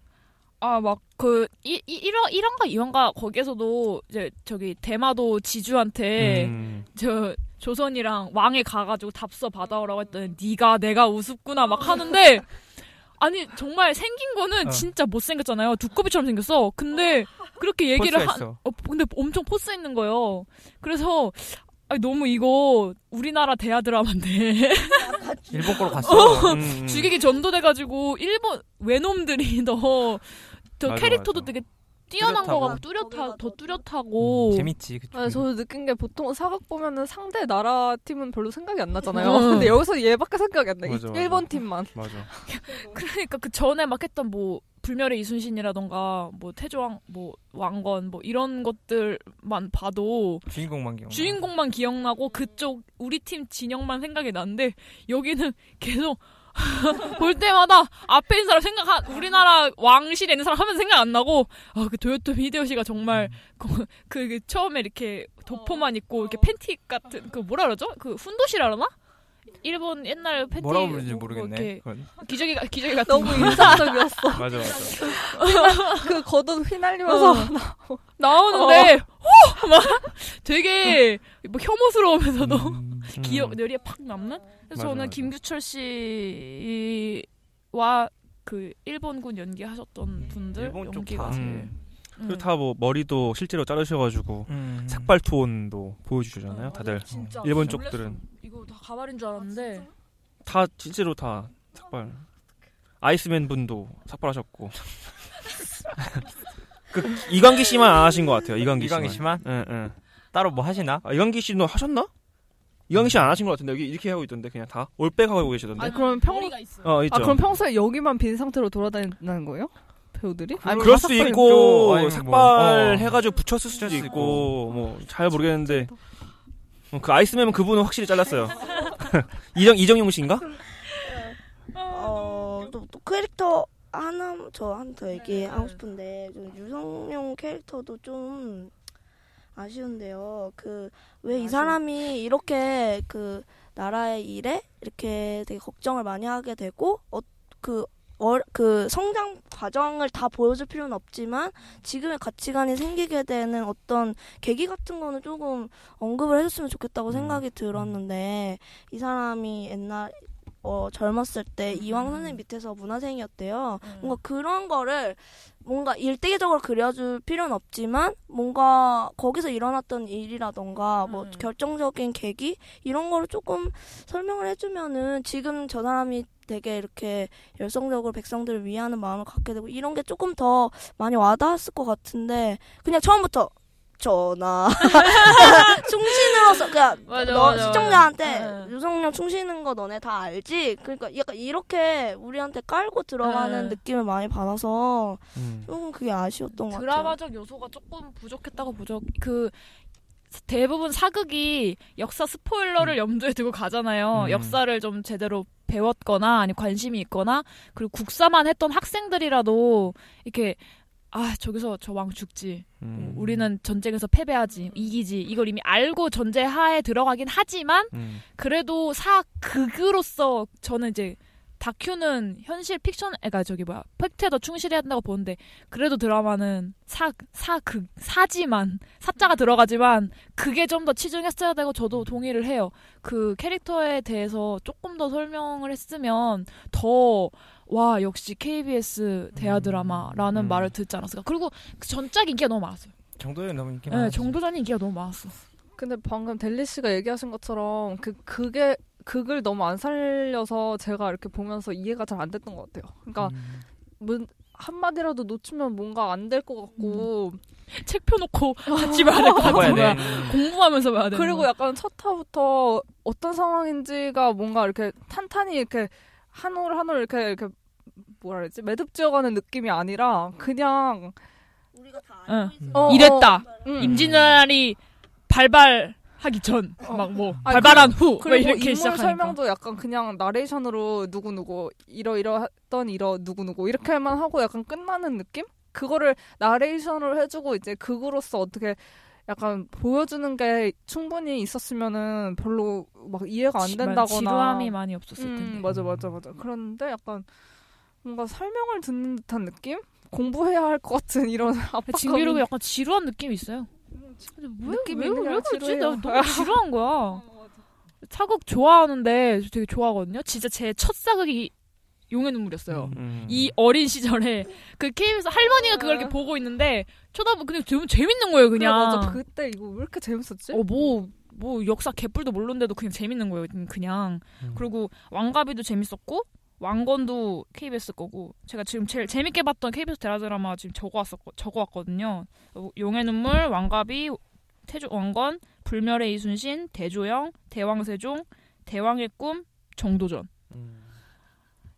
아막그 1화 1화인가 2화인가 거기에서도 이제 저기 대마도 지주한테 음. 저 조선이랑 왕에 가가지고 답서 받아오라고 했더니 네가 내가 우습구나 막 하는데 *laughs* 아니 정말 생긴 거는 어. 진짜 못생겼잖아요 두꺼비처럼 생겼어 근데 그렇게 얘기를 한. 어, 근데 엄청 포스 있는 거예요 그래서 아니, 너무 이거 우리나라 대하 드라마인데 *laughs* 일본 거로 갔어. 음, 음. 주객이 전도돼가지고 일본 외놈들이 더 더 맞아, 캐릭터도 맞아. 되게 뛰어난 뚜렷하고. 거 같고 뚜렷하 더 뚜렷하고 재밌지. 그쪽이. 아, 저도 느낀 게 보통 사극 보면은 상대 나라 팀은 별로 생각이 안 나잖아요. 응. 근데 여기서 얘밖에 생각이 안 나. 맞아, 맞아. 일본 팀만. *laughs* 맞아. *laughs* 그러니까 그 전에 막 했던 뭐 불멸의 이순신이라던가 뭐 태조왕 뭐 왕건 뭐 이런 것들만 봐도 주인공만 기억. 주인공만 기억나고 그쪽 우리 팀 진영만 생각이 나는데 여기는 계속 *laughs* 볼 때마다 앞에 있는 사람 생각 한 우리나라 왕실에 있는 사람 하면 생각 안 나고 아 그 도요토미 히데요시가 정말 그, 그 처음에 이렇게 도포만 입고 이렇게 팬티 같은 그 뭐라 그러죠? 그 훈도시라 그러나 일본 옛날 팬티 뭐라고 부르는지 뭐 모르겠네. 이렇게 그건. 기저귀 가- 기저귀 같은 너무 거 인상적이었어. *laughs* 맞아, 맞아. *laughs* 그 겉옷 휘날리면서 어. 나오는데 어! *laughs* 막 되게 뭐 혐오스러우면서도 음. 기억 뇌리에 팍 남는. 그래서 맞아, 저는 맞아. 김규철 씨와 그 일본군 연기하셨던 분들 일본 쪽 연기가 다. 음. 음. 그리고 다 뭐 머리도 실제로 자르셔가지고 음. 삭발 톤도 보여주잖아요. 다들 진짜 일본. 쪽들은 이거 다 가발인 줄 알았는데 다 실제로 다 삭발. 아이스맨 분도 삭발하셨고. *laughs* 그 이광기 씨만 안 하신 것 같아요. 이광기 씨만. 이광희 씨만 응, 응. 따로 뭐 하시나? 아, 이광기 씨도 하셨나? 이광기 씨 안 하신 것 같은데 여기 이렇게 하고 있던데 그냥 다 올백하고 계시던데. 아 그럼 평 머리가 있어. 어 있죠. 아 그럼 평소에 여기만 빈 상태로 돌아다니는 거예요? 배우들이? 아니, 그럴 수 삭발 있고 있죠. 아니면 삭발 뭐, 어. 해가지고 붙였을 수도 있고 뭐 잘 모르겠는데 어, 그 아이스맨은 그분은 확실히 잘랐어요. *laughs* 이정 이정용 씨인가? 어, 또, 또 캐릭터 하나 저한 더 얘기하고 싶은데 좀 유성룡 캐릭터도 좀 아쉬운데요. 그 왜 이 사람이 이렇게 그 나라의 일에 이렇게 되게 걱정을 많이 하게 되고 어, 그 어, 그 성장 과정을 다 보여줄 필요는 없지만 지금의 가치관이 생기게 되는 어떤 계기 같은 거는 조금 언급을 해줬으면 좋겠다고 생각이 들었는데 이 사람이 옛날 어, 젊었을 때 이황 선생님 밑에서 문화생이었대요. 뭔가 그런 거를 뭔가 일대기적으로 그려줄 필요는 없지만 뭔가 거기서 일어났던 일이라던가 뭐 음. 결정적인 계기 이런 거를 조금 설명을 해주면은 지금 저 사람이 되게 이렇게 열성적으로 백성들을 위하는 마음을 갖게 되고 이런 게 조금 더 많이 와닿았을 것 같은데 그냥 처음부터 전하 충신으로 알았어. 그냥 맞아, 너 맞아, 시청자한테 맞아. 유성룡 충실는 거 너네 다 알지? 그러니까 약간 이렇게 우리한테 깔고 들어가는 네. 느낌을 많이 받아서 음. 조금 그게 아쉬웠던 것 같아요. 드라마적 요소가 조금 부족했다고 보죠. 그 대부분 사극이 역사 스포일러를 염두에 두고 가잖아요. 음. 역사를 좀 제대로 배웠거나 아니 관심이 있거나 그리고 국사만 했던 학생들이라도 이렇게 아 저기서 저 왕 죽지. 음. 우리는 전쟁에서 패배하지 이기지 이걸 이미 알고 전제하에 들어가긴 하지만 음. 그래도 사극으로서 저는 이제 다큐는 현실 픽션, 그러니까 저기 뭐야 팩트에 더 충실해야 한다고 보는데 그래도 드라마는 사 사극 사지만 사자가 들어가지만 그게 좀 더 치중했어야 되고 저도 동의를 해요. 그 캐릭터에 대해서 조금 더 설명을 했으면 더 와 역시 KBS 대하 드라마라는 음. 말을 듣지 않았을까. 그리고 그 전작 인기가 너무 많았어요. 정도는 너무 인기 네, 많았죠. 정도전 인기가 너무 많았어. 근데 방금 델리 씨가 얘기하신 것처럼 그 그게 극을 너무 안 살려서 제가 이렇게 보면서 이해가 잘 안 됐던 것 같아요. 그러니까 음. 뭐 한마디라도 놓치면 뭔가 안 될 것 같고 책 펴놓고 *laughs* 같이 봐야 될 것 같은 거야. 돼. 공부하면서 봐야 돼. 그리고 약간 첫 화부터 어떤 상황인지가 뭔가 이렇게 탄탄히 이렇게 한 올 한 올 이렇게 이렇게 뭐라 그랬지 매듭지어가는 느낌이 아니라 그냥 우리가 다 응. 어, 이랬다. 어, 응. 임진왜란이 발발하기 전, 막뭐 아니, 발발한 후, 뭐 그리고 이렇게 인물 시작하니까. 설명도 약간 그냥 나레이션으로 누구 누구 이러 이러 했던 이러 누구 누구 이렇게만 하고 약간 끝나는 느낌? 그거를 나레이션으로 해주고 이제 극으로서 어떻게 약간 보여주는 게 충분히 있었으면은 별로 막 이해가 안 지- 된다거나 지루함이 많이 없었을 음, 텐데. 맞아 맞아 맞아. 그런데 약간 뭔가 설명을 듣는 듯한 느낌? 공부해야 할 것 같은 이런 *laughs* 압박감. 징비록이 약간 지루한 느낌이 있어요. 근데 왜. 나 너무 지루한 거야. *laughs* 사극 좋아하는데 되게 좋아하거든요. 진짜 제 첫 사극이 용의 눈물이었어요. 음. 이 어린 시절에 그 KBS 할머니가 그걸 이렇게 보고 있는데 쳐다보고 그냥 너무 재밌는 거예요, 그래, 그냥. 맞아. 그때 이거 왜 이렇게 재밌었지? 어, 뭐, 뭐, 역사 개뿔도 모르는데도 그냥 재밌는 거예요, 그냥. 음. 그리고 왕가비도 재밌었고, 왕건도 KBS 거고, 제가 지금 제일 재밌게 봤던 KBS 대라 드라마 지금 적어 왔었고, 적어 왔거든요. 어, 용의 눈물, 왕가비, 태조, 왕건, 불멸의 이순신, 대조영, 대왕세종, 대왕의 꿈, 정도전. 음.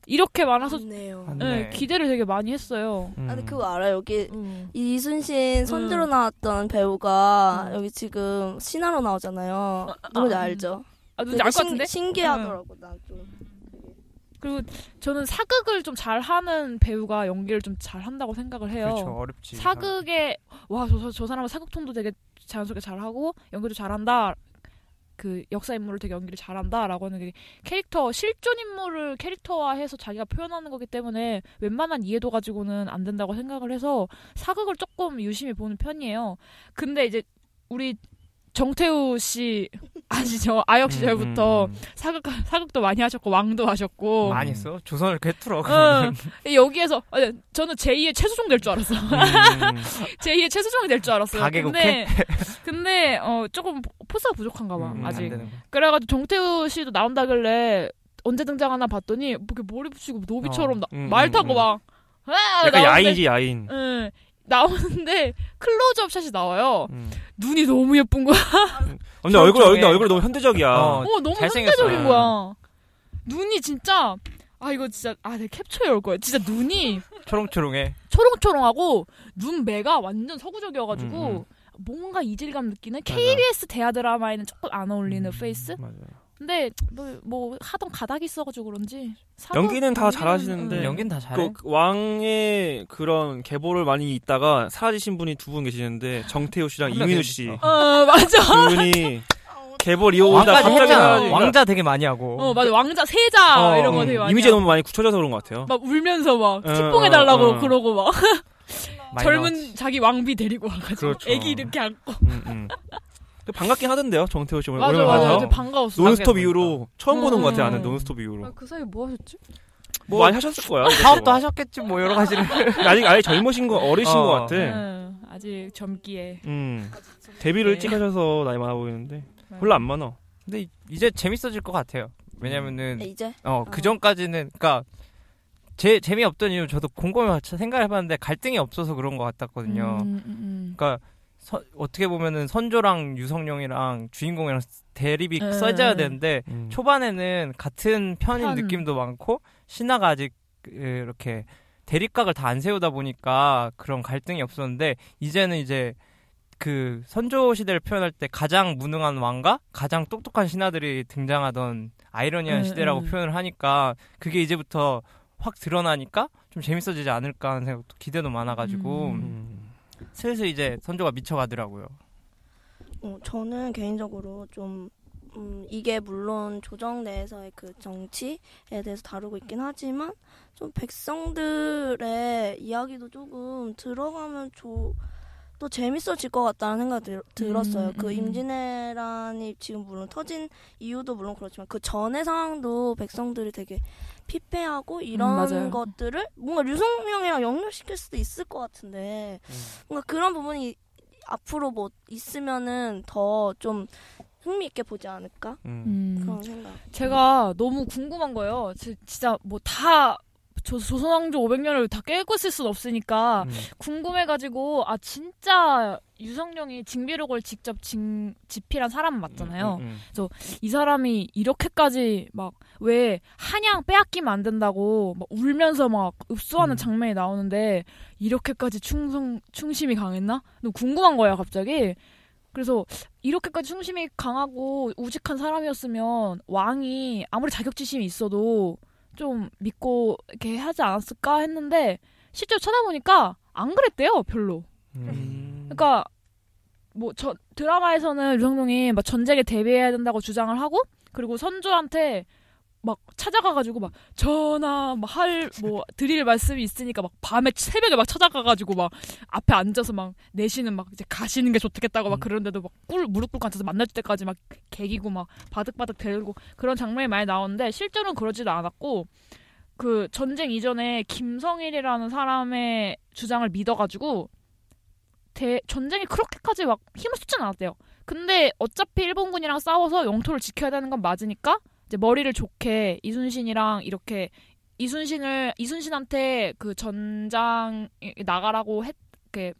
이렇게 많아서 좋네요. 안- 네, 네. 기대를 되게 많이 했어요. 음. 아, 근데 그거 알아요? 여기 음. 이순신 선두로 음. 나왔던 배우가 음. 여기 지금 신화로 나오잖아요. 누군지 아, 알죠? 아, 누군지 알 것 같은데? 신기하더라고 난 좀. 그리고 저는 사극을 좀 잘하는 배우가 연기를 좀 잘한다고 생각을 해요. 그렇죠 어렵지. 사극에 와 저 저 사람은 사극 톤도 되게 자연스럽게 잘하고 연기도 잘한다. 그 역사 인물을 되게 연기를 잘한다라고 하는 게 캐릭터 실존 인물을 캐릭터화해서 자기가 표현하는 거기 때문에 웬만한 이해도 가지고는 안 된다고 생각을 해서 사극을 조금 유심히 보는 편이에요. 근데 이제 우리 정태우 씨 아시죠? 아역 시절부터 음, 음. 사극 사극도 많이 하셨고 왕도 하셨고 많이 했어. 조선을 꿰뚫어. 어, 여기에서 아니, 저는 제2의 최수종 될 줄 알았어. 음. *laughs* 제2의 최수종이 될 줄 알았어요. 근데 근데 어 조금 포스가 부족한가 봐 음, 안 아직. 그래가지고 정태우 씨도 나온다길래 언제 등장하나 봤더니 뭐 이렇게 머리 붙이고 노비처럼 어, 나- 음, 말 음, 타고 음. 막 아, 약간 나오는데- 야인이지 야인. 응, 나오는데 *laughs* 클로즈업 샷이 나와요. 음. 눈이 너무 예쁜 거야. 근데 얼굴. 근데 얼굴 너무 현대적이야. 어, 어, 너무. 현대적인 거야. 눈이 진짜 아 이거 진짜 아 내가 캡처해 올 거야. 진짜 눈이 초롱초롱해. 초롱초롱하고 눈매가 완전 서구적이어가지고 음, 음. 뭔가 이질감 느끼는 맞아. KBS 대하 드라마에는 조금 안 어울리는 face. 맞아요. 근데 뭐, 뭐 하던 가닥이 있어가지고 그런지 사극 연기는 다 연기는, 잘하시는데 응. 연기는 다 잘해. 그 왕의 그런 계보를 많이 있다가 사라지신 분이 두 분 계시는데 정태우 씨랑 한명 이민우 계시- 씨 어. 어 맞아. 두 분이 계보를 이어오다 왕까지 갑자기 했잖아. 사라지니까 왕자 되게 많이 하고. 어 맞아 왕자 세자 어, 이런 거 음, 되게 많이. 이미지 하고. 너무 많이 굳혀져서 그런 것 같아요. 막 울면서 막 어, 틱봉해 달라고 어, 어. 그러고 막 많이 젊은 나왔지. 자기 왕비 데리고 와가지고 그렇죠. 애기 이렇게 안고 음, 음. 반갑긴 하던데요, 정태우 씨. 맞아 오랜만에 맞아 반가웠어. 논스톱. 이후로 처음 보는 것 같아요, 음. 나는 논스톱 이후로. 아, 그 사이 뭐 하셨지? 뭐 많이 하셨을 거야. 사업도 하셨겠지 뭐 여러 가지를. *laughs* 아직 아예 젊으신 거 어리신 어. 것 같아. 응, 아직 젊기에. 음. 데뷔를 네. 일찍 하셔서 나이 많아 보이는데 별로 안 많아. 근데 이제 재밌어질 것 같아요. 왜냐면은 이제 어그 어. 전까지는 그러니까 제 재미 없던 이유 저도 곰곰이 생각해봤는데 갈등이 없어서 그런 것 같았거든요. 음, 음, 음. 그러니까 서- 어떻게 보면은 선조랑 유성룡이랑 주인공이랑 대립이 네. 써져야 되는데 음. 초반에는 같은 편인 편. 느낌도 많고 신하가 아직 그, 이렇게 대립각을 다 안 세우다 보니까 그런 갈등이 없었는데 이제는 이제 그 선조 시대를 표현할 때 가장 무능한 왕과 가장 똑똑한 신하들이 등장하던 아이러니한 음, 시대라고 음. 표현을 하니까 그게 이제부터 확 드러나니까 좀 재밌어지지 않을까 하는 생각도 기대도 많아가지고 음. 음. 슬슬 이제 선조가 미쳐가더라고요. 어, 저는 개인적으로 좀 음, 이게 물론 조정 내에서의 그 정치에 대해서 다루고 있긴 하지만 좀 백성들의 이야기도 조금 들어가면 조, 또 재밌어질 것 같다는 생각이 들, 들었어요. 음, 그 음. 임진왜란이 지금 물론 터진 이유도 물론 그렇지만 그 전의 상황도 백성들이 되게 피폐하고 이런 음. 것들을 뭔가 류성명이랑 연결시킬 수도 있을 것 같은데 뭔가 그런 부분이 앞으로 뭐 있으면은 더 좀 흥미있게 보지 않을까 음. 음. 그런 생각. 제가 너무 궁금한 거예요. 지- 진짜 뭐 다 조선왕조 500년을 다 깨고 있을 순 없으니까 음. 궁금해가지고 아 진짜 유성룡이 징비록을 직접 징, 집필한 사람은 맞잖아요. 음, 이 사람이 이렇게까지 막 왜 한양 빼앗기면 안 된다고 막 울면서 막 읍수하는 음. 장면이 나오는데 이렇게까지 충성 충심이 강했나? 너무 궁금한 거예요 갑자기. 그래서 이렇게까지 충심이 강하고 우직한 사람이었으면 왕이 아무리 자격지심이 있어도 좀 믿고 이렇게 하지 않았을까 했는데 실제로 찾아보니까 안 그랬대요 별로. 음. 그러니까 뭐 저 드라마에서는 유성룡이 막 전쟁에 대비해야 된다고 주장을 하고 그리고 선조한테 막 찾아가가지고 막 전하 할뭐 드릴 말씀이 있으니까 막 밤에 새벽에 막 찾아가가지고 막 앞에 앉아서 막 내시는 막 이제 가시는 게 좋겠다고 막 음. 그러는데도 막 꿀 무릎 꿇고 앉아서 만날 때까지 막 개기고 막 바득바득 대고 그런 장면이 많이 나오는데 실제로는 그러지도 않았고 그 전쟁 이전에 김성일이라는 사람의 주장을 믿어가지고 대, 전쟁이 그렇게까지 막 힘을 쏟진 않았대요. 근데 어차피 일본군이랑 싸워서 영토를 지켜야 되는 건 맞으니까 이제 머리를 좋게 이순신이랑 이렇게 이순신을 이순신한테 그 전장 나가라고 했 이렇게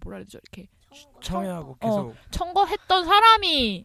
뭐라 해야 되죠 이렇게 청해하고 어. 계속 청거했던 사람이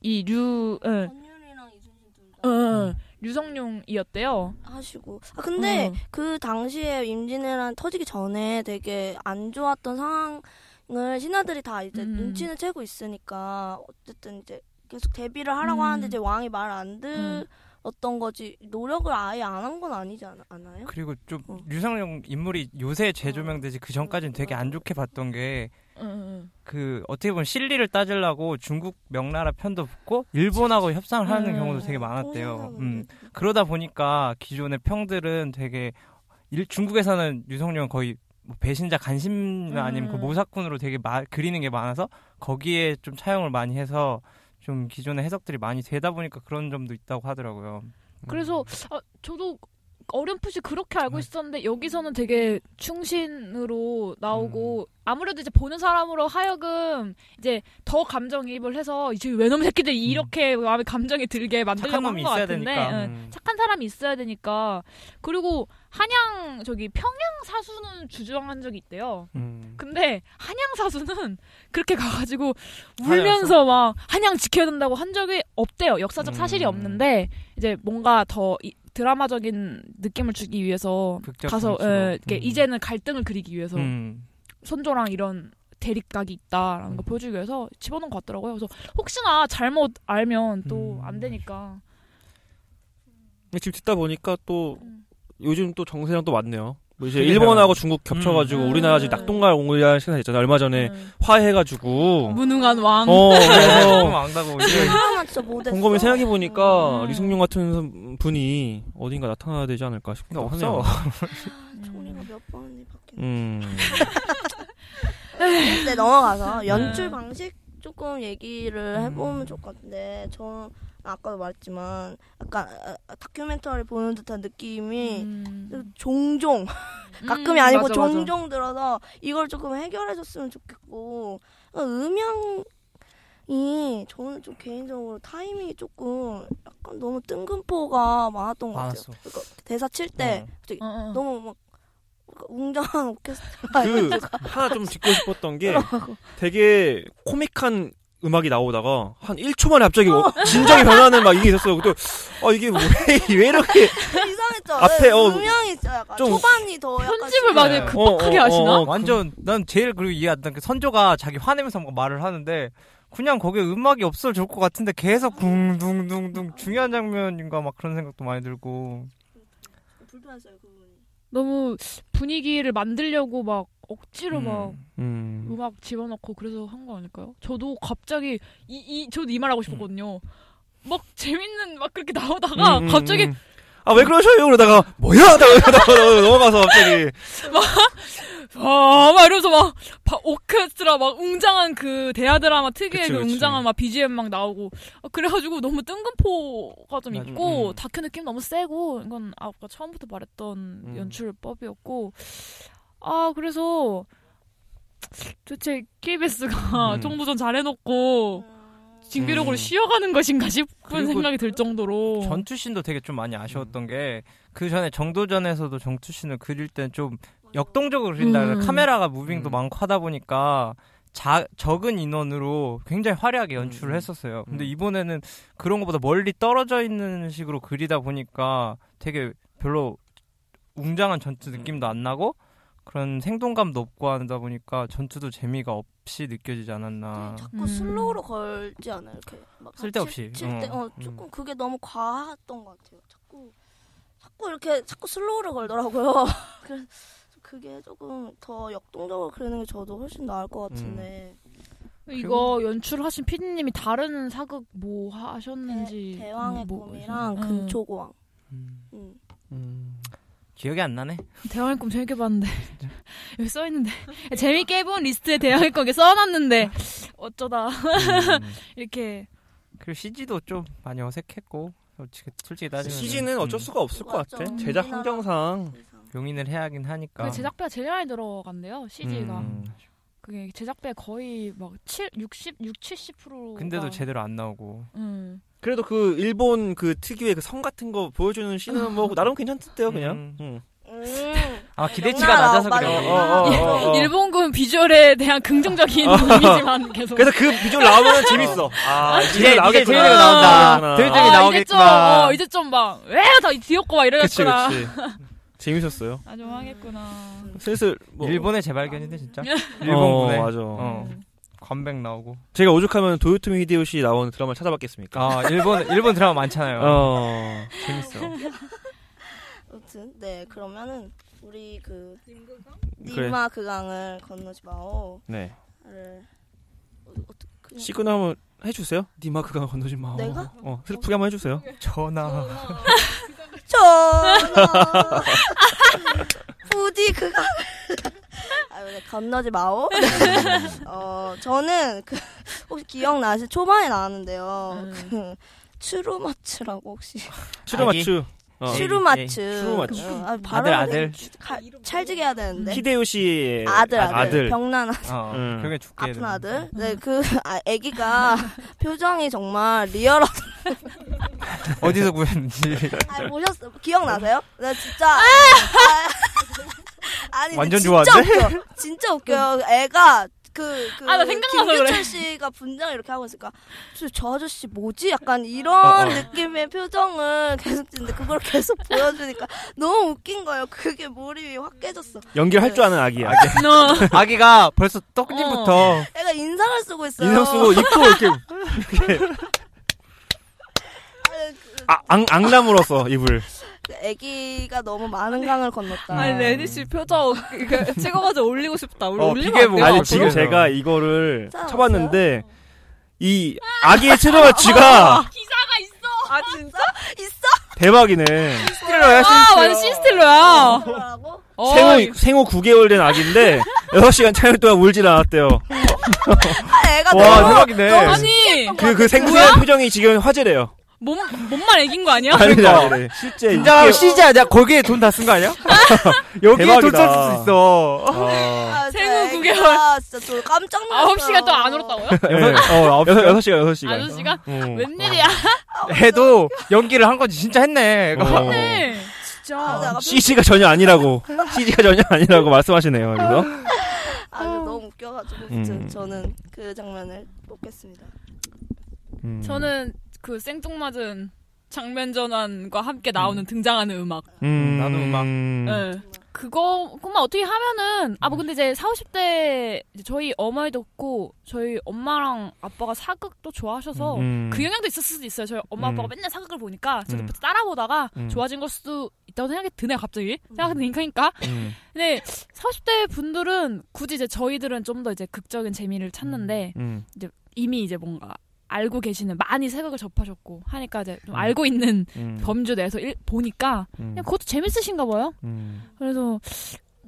이류 응, 둘 다. 응, 응, 류성룡이었대요. 하시고. 아 근데 어. 그 당시에 임진왜란 터지기 전에 되게 안 좋았던 상황을 신하들이 다 이제 음. 눈치는 채고 있으니까 어쨌든 이제 계속 대비를 하라고 음. 하는데 이제 왕이 말 안 들었던 거지 노력을 아예 안 한 건 아니지 않, 않아요? 그리고 좀 어. 류상룡 인물이 요새 재조명되지 그 전까지는 되게 안 좋게 봤던 게 응, 응, 그 어떻게 보면 실리를 따지려고 중국 명나라 편도 붙고 일본하고 협상을 하는 음. 경우도 되게 많았대요. 음. 그러다 보니까 기존의 평들은 되게 일, 중국에서는 유성룡은 거의 뭐 배신자 간신이나 아니면 그 음. 모사꾼으로 되게 마- 그리는 게 많아서 거기에 좀 차용을 많이 해서 좀 기존의 해석들이 많이 되다 보니까 그런 점도 있다고 하더라고요. 그래서 아, 저도 어렴풋이 그렇게 알고 있었는데 여기서는 되게 충신으로 나오고 아무래도 이제 보는 사람으로 하여금 이제 더 감정이입을 해서 이제 외놈 새끼들이 이렇게 마음에 감정이 들게 만들려고 착한 한 놈이 것 있어야 같은데 되니까. 응, 음. 착한 사람이 있어야 되니까 그리고 한양 저기 평양 사수는 주장한 적이 있대요. 음. 근데 한양 사수는 그렇게 가가지고 울면서 막 한양 지켜야 된다고 한 적이 없대요. 역사적 사실이 음. 없는데 이제 뭔가 더 이- 드라마적인 느낌을 주기 위해서 가서. 예, 이렇게 음. 이제는 갈등을 그리기 위해서 음. 선조랑 이런 대립각이 있다라는 걸 음. 보여주기 위해서 집어넣은 것 같더라고요. 그래서 혹시나 잘못 알면 또 음. 안 되니까. 근데 지금 듣다 보니까 또 음. 요즘 또 정세랑 또 맞네요. 뭐 이제. 일본하고 중국 겹쳐가지고 음. 우리나라 지금 낙동강 옹리한 시간 있잖아요. 얼마 전에 음. 화해가지고 무능한 왕. 어 *laughs* 그래서 좀 안다고 이제 못했어. 곰곰이 생각해 보니까 음. 리승용 같은 분이 어딘가 나타나야 되지 않을까 싶기도 없어. 하네요. *laughs* 총리가 몇 번이 바뀌는. 음. 네 넘어가서 네. 연출 방식 조금 얘기를 음. 해보면 좋을 것 같은데 저 아까도 말했지만 약간 아, 아, 다큐멘터리 보는 듯한 느낌이 음. 종종 가끔이 음, 아니고 맞아, 맞아. 종종 들어서 이걸 조금 해결해줬으면 좋겠고 음향이 저는 좀 개인적으로 타이밍이 조금 약간 너무 뜬금포가 많았던 것 같아요. 그러니까 대사 칠때 어. 어, 어. 너무 막 웅장한 오케스트라 그 하나 좀 짚고 싶었던 게 *laughs* 되게 코믹한 음악이 나오다가 한 1초 만에 갑자기 어, 진정이 변하는 막 이게 있었어요. 또 아, 이게 왜, *laughs* 왜 이렇게 이상했죠. 앞에, 네, 어, 분명히 약간 좀 초반이 더 약간 편집을 많이 네. 급박하게 어, 어, 하시나? 어, 완전 난 제일 그리고 이해 안 되는 게 선조가 자기 화내면서 뭔가 말을 하는데 그냥 거기에 음악이 없어도 좋을 것 같은데 계속 둥둥둥둥 중요한 장면인가 막 그런 생각도 많이 들고 불편했어요 그 부분이. 너무 분위기를 만들려고 막 억지로 막 음. 음 악 집어넣고 그래서 한 거 아닐까요? 저도 갑자기 이, 이 저도 이 말 하고 싶었거든요. 막 재밌는 막 그렇게 나오다가 음, 음, 갑자기 음. 아, 왜 그러셔요? 그러다가, 뭐야? *laughs* 하다가 넘어가서 갑자기. *laughs* 아, 막 이러면서 막 바- 오케스트라 막 웅장한 그 대하 드라마 특유의 그치, 그. 웅장한 막 BGM 막 나오고 아, 그래가지고 너무 뜬금포가 좀 맞아. 있고 음. 다큐 느낌 너무 세고 이건 아까 처음부터 말했던 음. 연출법이었고 아 그래서 도대체 KBS가 음. 정부 좀 잘해놓고 징비력으로 음. 쉬어가는 것인가 싶은 생각이 들 정도로 전투신도 되게 좀 많이 아쉬웠던 게 그 전에 정도전에서도 전투신을 그릴 땐좀 역동적으로 그린다. 음. 카메라가 무빙도 음. 많고 하다 보니까 자, 적은 인원으로 굉장히 화려하게 연출을 음. 했었어요. 근데 음. 이번에는 그런 것보다 멀리 떨어져 있는 식으로 그리다 보니까 되게 별로 웅장한 전투 느낌도 안 나고 그런 생동감도 없고 하다 보니까 전투도 재미가 없이 느껴지지 않았나. 자꾸 음. slow로 걸지 않아요 이렇게 막 쓸데없이. 칠때 어. 어, 조금 그게 너무 과했던 것 같아요. 자꾸 자꾸 이렇게 자꾸 slow를 걸더라고요. *laughs* 그래서 그게 조금 더 역동적으로 그리는 게 저도 훨씬 나을 것 같은데 이거 연출하신 피디님이 다른 사극 뭐 하셨는지 대, 왕의 뭐- 꿈이랑 음. 근초고왕. 음. 음. 음. 기억이 안 나네. 대왕의 꿈 재밌게 봤는데 *laughs* *laughs* 여기 써 있는데 *laughs* 재밌게 해본 리스트에 대왕의 꿈 이렇게 써놨는데 어쩌다 음. 이렇게 그리고 CG도 좀 많이 어색했고 솔직히, 솔직히 따지면 CG는 어쩔 수가 없을 것. 같아. 제작 환경상. 용인을 해야 하긴 하니까. 그 제작비가 제일 많이 들어간대요 CG가 음. 그게 제작비가 거의 막 7, 60, 6, 70%가 근데도 제대로 안 나오고. 음. 그래도 그 일본 그 특유의 그 성 같은 거 보여주는 씬은 뭐 나름 괜찮던데요, 그냥. 음. 음. 음. 아 기대치가 영화 낮아서. 그래. 어, 어, 어, 어. 일본군 비주얼에 대한 긍정적인 *laughs* 이미지만 계속 그래서 그 비주얼 나오면 재밌어. *laughs* 아, 이제 비주얼 이제. 재밌는 거 나온다. 나오겠구나. 들- 아, 나오겠구나. 이제 좀, 어, 이제 좀 막, 왜다 귀엽고 막 그치, 이러겠구나. 그치. *laughs* 재밌었어요. 아, 좀 하겠구나. 슬슬 뭐 일본의 재발견인데 진짜. 어, *laughs* 일본군에 맞아. 어. 관백 나오고. 제가 오죽하면 도요토미 히데요시 나오는 드라마를 찾아봤겠습니까? 아 일본 일본 드라마 많잖아요. 어. 재밌어. 아무튼 네 그러면은 우리 그 그래. 니마 그강을 건너지 마오를 네. 어, 어떻게 그냥 시그널 한번 해주세요. 니마 그강 건너지 마. 내가? 어, 슬프게 한번 해주세요. 전화. *laughs* 전화 *laughs* 부디 그강 아, 네, 건너지 마오. 어 저는 그 혹시 기억나시 초반에 나왔는데요. 음. 그 추루마츠라고 혹시 추르마추. 어. 추루마츠. 추루마츠. 어, 아, 아들 발음을 아들. 되게 가- 찰지게 해야 되는데. 히데요시의 아들 아들, 아들. 병난 어. 음. 그게 죽게. 아픈 아들. 네, 그 *laughs* 아, 아기가 표정이 정말 리얼하. 거. *laughs* 어디서 구했는지. 아, 보셨어? 기억나세요? 네, 진짜. 아, 아니, 완전 진짜 좋아하는데? 웃겨. 진짜 웃겨요. 애가 그, 그, 아, 나 생각나서 그래. 김규철 씨가 분장을 이렇게 하고 있으니까, 저, 저 아저씨 뭐지? 약간 이런 어, 어. 느낌의 표정을 계속 짓는데, 그걸 계속 보여주니까 너무 웃긴 거예요. 그게 몰입이 확 깨졌어. 연기를 할줄 아는 아기야. 너 *laughs* 아기가 벌써 떡잎부터 애가 인상을 쓰고 있어요. 인상 쓰고 입도 *laughs* 이렇게 아니, 그, 아, 앙, 앙다물어서 입을. 그 애기가 너무 많은 강을 건넜다. 아니 레디 씨 표정 이거 찍어가지고 올리고 싶다. 우리 어, 올리면 안 돼요? 아니? 지금 제가 이거를? 쳐봤는데 이 아기의 트루마치가 아 진짜? 대박이네. 스틸러야 아, 완전 신스틸러야. 뭐라고? 어, 생후 생후 9개월 된 아기인데 6시간 촬영 동안 울질 않았대요. 아, 애가 와, 너무 대박이네. 아니, 그그 생생한 표정이 지금 화제래요. 몸, 몸만 애긴 거 아니야? 아니, 아니, 아니. 실제 긴장하면 이게- 쉬지 않냐? 거기에 돈 다 쓴 거 아니야? *laughs* 여기에 돈. 쓸수 있어. 아, *laughs* 아, 진짜 생후 애기가 진짜 저 깜짝 놀랐어요. 9시간 동안 안 울었다고요? *laughs* 네. 어, 6, 6시간, 6시간. 아저씨가 음. 웬일이야? 해도 연기를 한 거지 진짜 했네. 어. 네. 진짜. 아, 내가 CG가 전혀 아니라고 CG가 전혀 아니라고 말씀하시네요. 그래서 아, 너무 웃겨가지고 진짜 음. 저는 그 장면을 뽑겠습니다. 음. 저는 그 생뚱맞은 장면 전환과 함께 나오는 등장하는 음악. 음, 나도 음악. 예. 그거, 그만 어떻게 하면은, 아, 뭐 근데 이제 40, 50대, 이제 저희 어머니도 없고, 저희 엄마랑 아빠가 사극도 좋아하셔서, 음. 그 영향도 있을 수도 있어요. 저희 엄마 음. 아빠가 맨날 사극을 보니까, 저도 음. 따라 보다가 음. 좋아진 걸 수도 있다고 생각이 드네요, 갑자기. 생각이 드니까. 음. 근데 40대 분들은 굳이 이제 저희들은 좀 더 이제 극적인 재미를 찾는데, 음. 이미 이제 뭔가 알고 계시는, 많이 사극을 접하셨고, 하니까 이제 좀 음. 알고 있는 음. 범주 내에서 일- 보니까, 음. 그냥 그것도 재밌으신가 봐요. 음. 그래서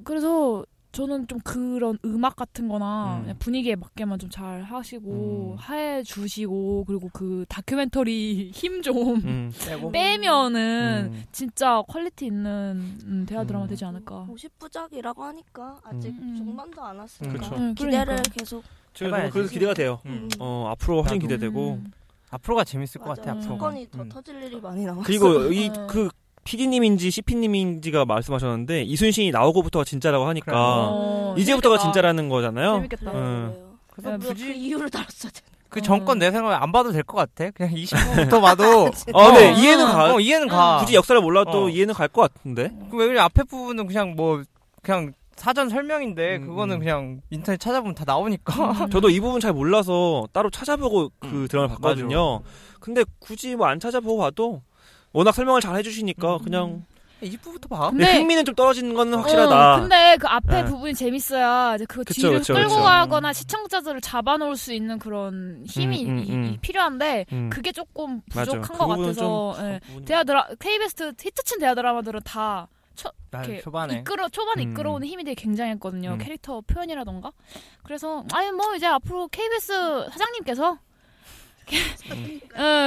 그래서 저는 좀 그런 음악 같은 거나 음. 분위기에 맞게만 좀 잘 하시고 음. 해 주시고 그리고 그 다큐멘터리 *laughs* 힘좀 음. 빼면은 음. 진짜 quality 있는 음, 대하 드라마 음. 되지 않을까. 50부작이라고 하니까 아직 음. 중반도 안 왔으니까 그쵸. 음, 기대를 그러니까. 계속 해봐야지. 그래서 기대가 돼요. 음. 어 앞으로 훨씬 나도. 기대되고 음. 앞으로가 재밌을 것 맞아. 같아. 앞으로가. 사건이 더 음. 터질 일이 많이 남았어. 그리고 *laughs* 이 어. 그 PD님인지 CP님인지가 말씀하셨는데 이순신이 나오고부터가 진짜라고 하니까 어, 이제부터가 재밌겠다. 진짜라는 거잖아요. 재밌겠다. 음. 그래서 야, 뭐 굳이 그 이유를 달았어야 돼. 그 정권 내 생각에 안 봐도 될 것 같아. 그냥 *laughs* 20부부터 봐도. 어, 네, 어, 이해는 가. 어, 이해는 가. 굳이 역사를 몰라도 어. 이해는 갈 것 같은데. 그 왜, 앞에 부분은 그냥 뭐, 그냥 사전 설명인데, 음, 그거는 음. 그냥 인터넷 찾아보면 다 나오니까. 저도 이 부분 잘 몰라서 따로 찾아보고 그 음, 드라마를 봤거든요. 근데 굳이 뭐 안 찾아보고 봐도 워낙 설명을 잘 해주시니까 그냥 20부부터 봐. 근데- 근데 흥미는 좀 떨어지는 건 확실하다. 어, 근데 그 앞에 네. 부분이 재밌어야 이제 그 그쵸, 뒤를 그쵸, 끌고 그쵸. 가거나 시청자들을 잡아놓을 수 있는 그런 힘이 음, 음, 이- 음. 이- 필요한데 음. 그게 조금 맞아. 부족한 그것 부분은 같아서 좀 예. 그 대하 드라 KBS 히트친 대하 드라마들은 다 나 이렇게 초반에. 이끌어 초반에 음. 이끌어오는 힘이 되게 굉장했거든요 음. 캐릭터 표현이라던가 그래서 아니 뭐 이제 앞으로 KBS 사장님께서 어,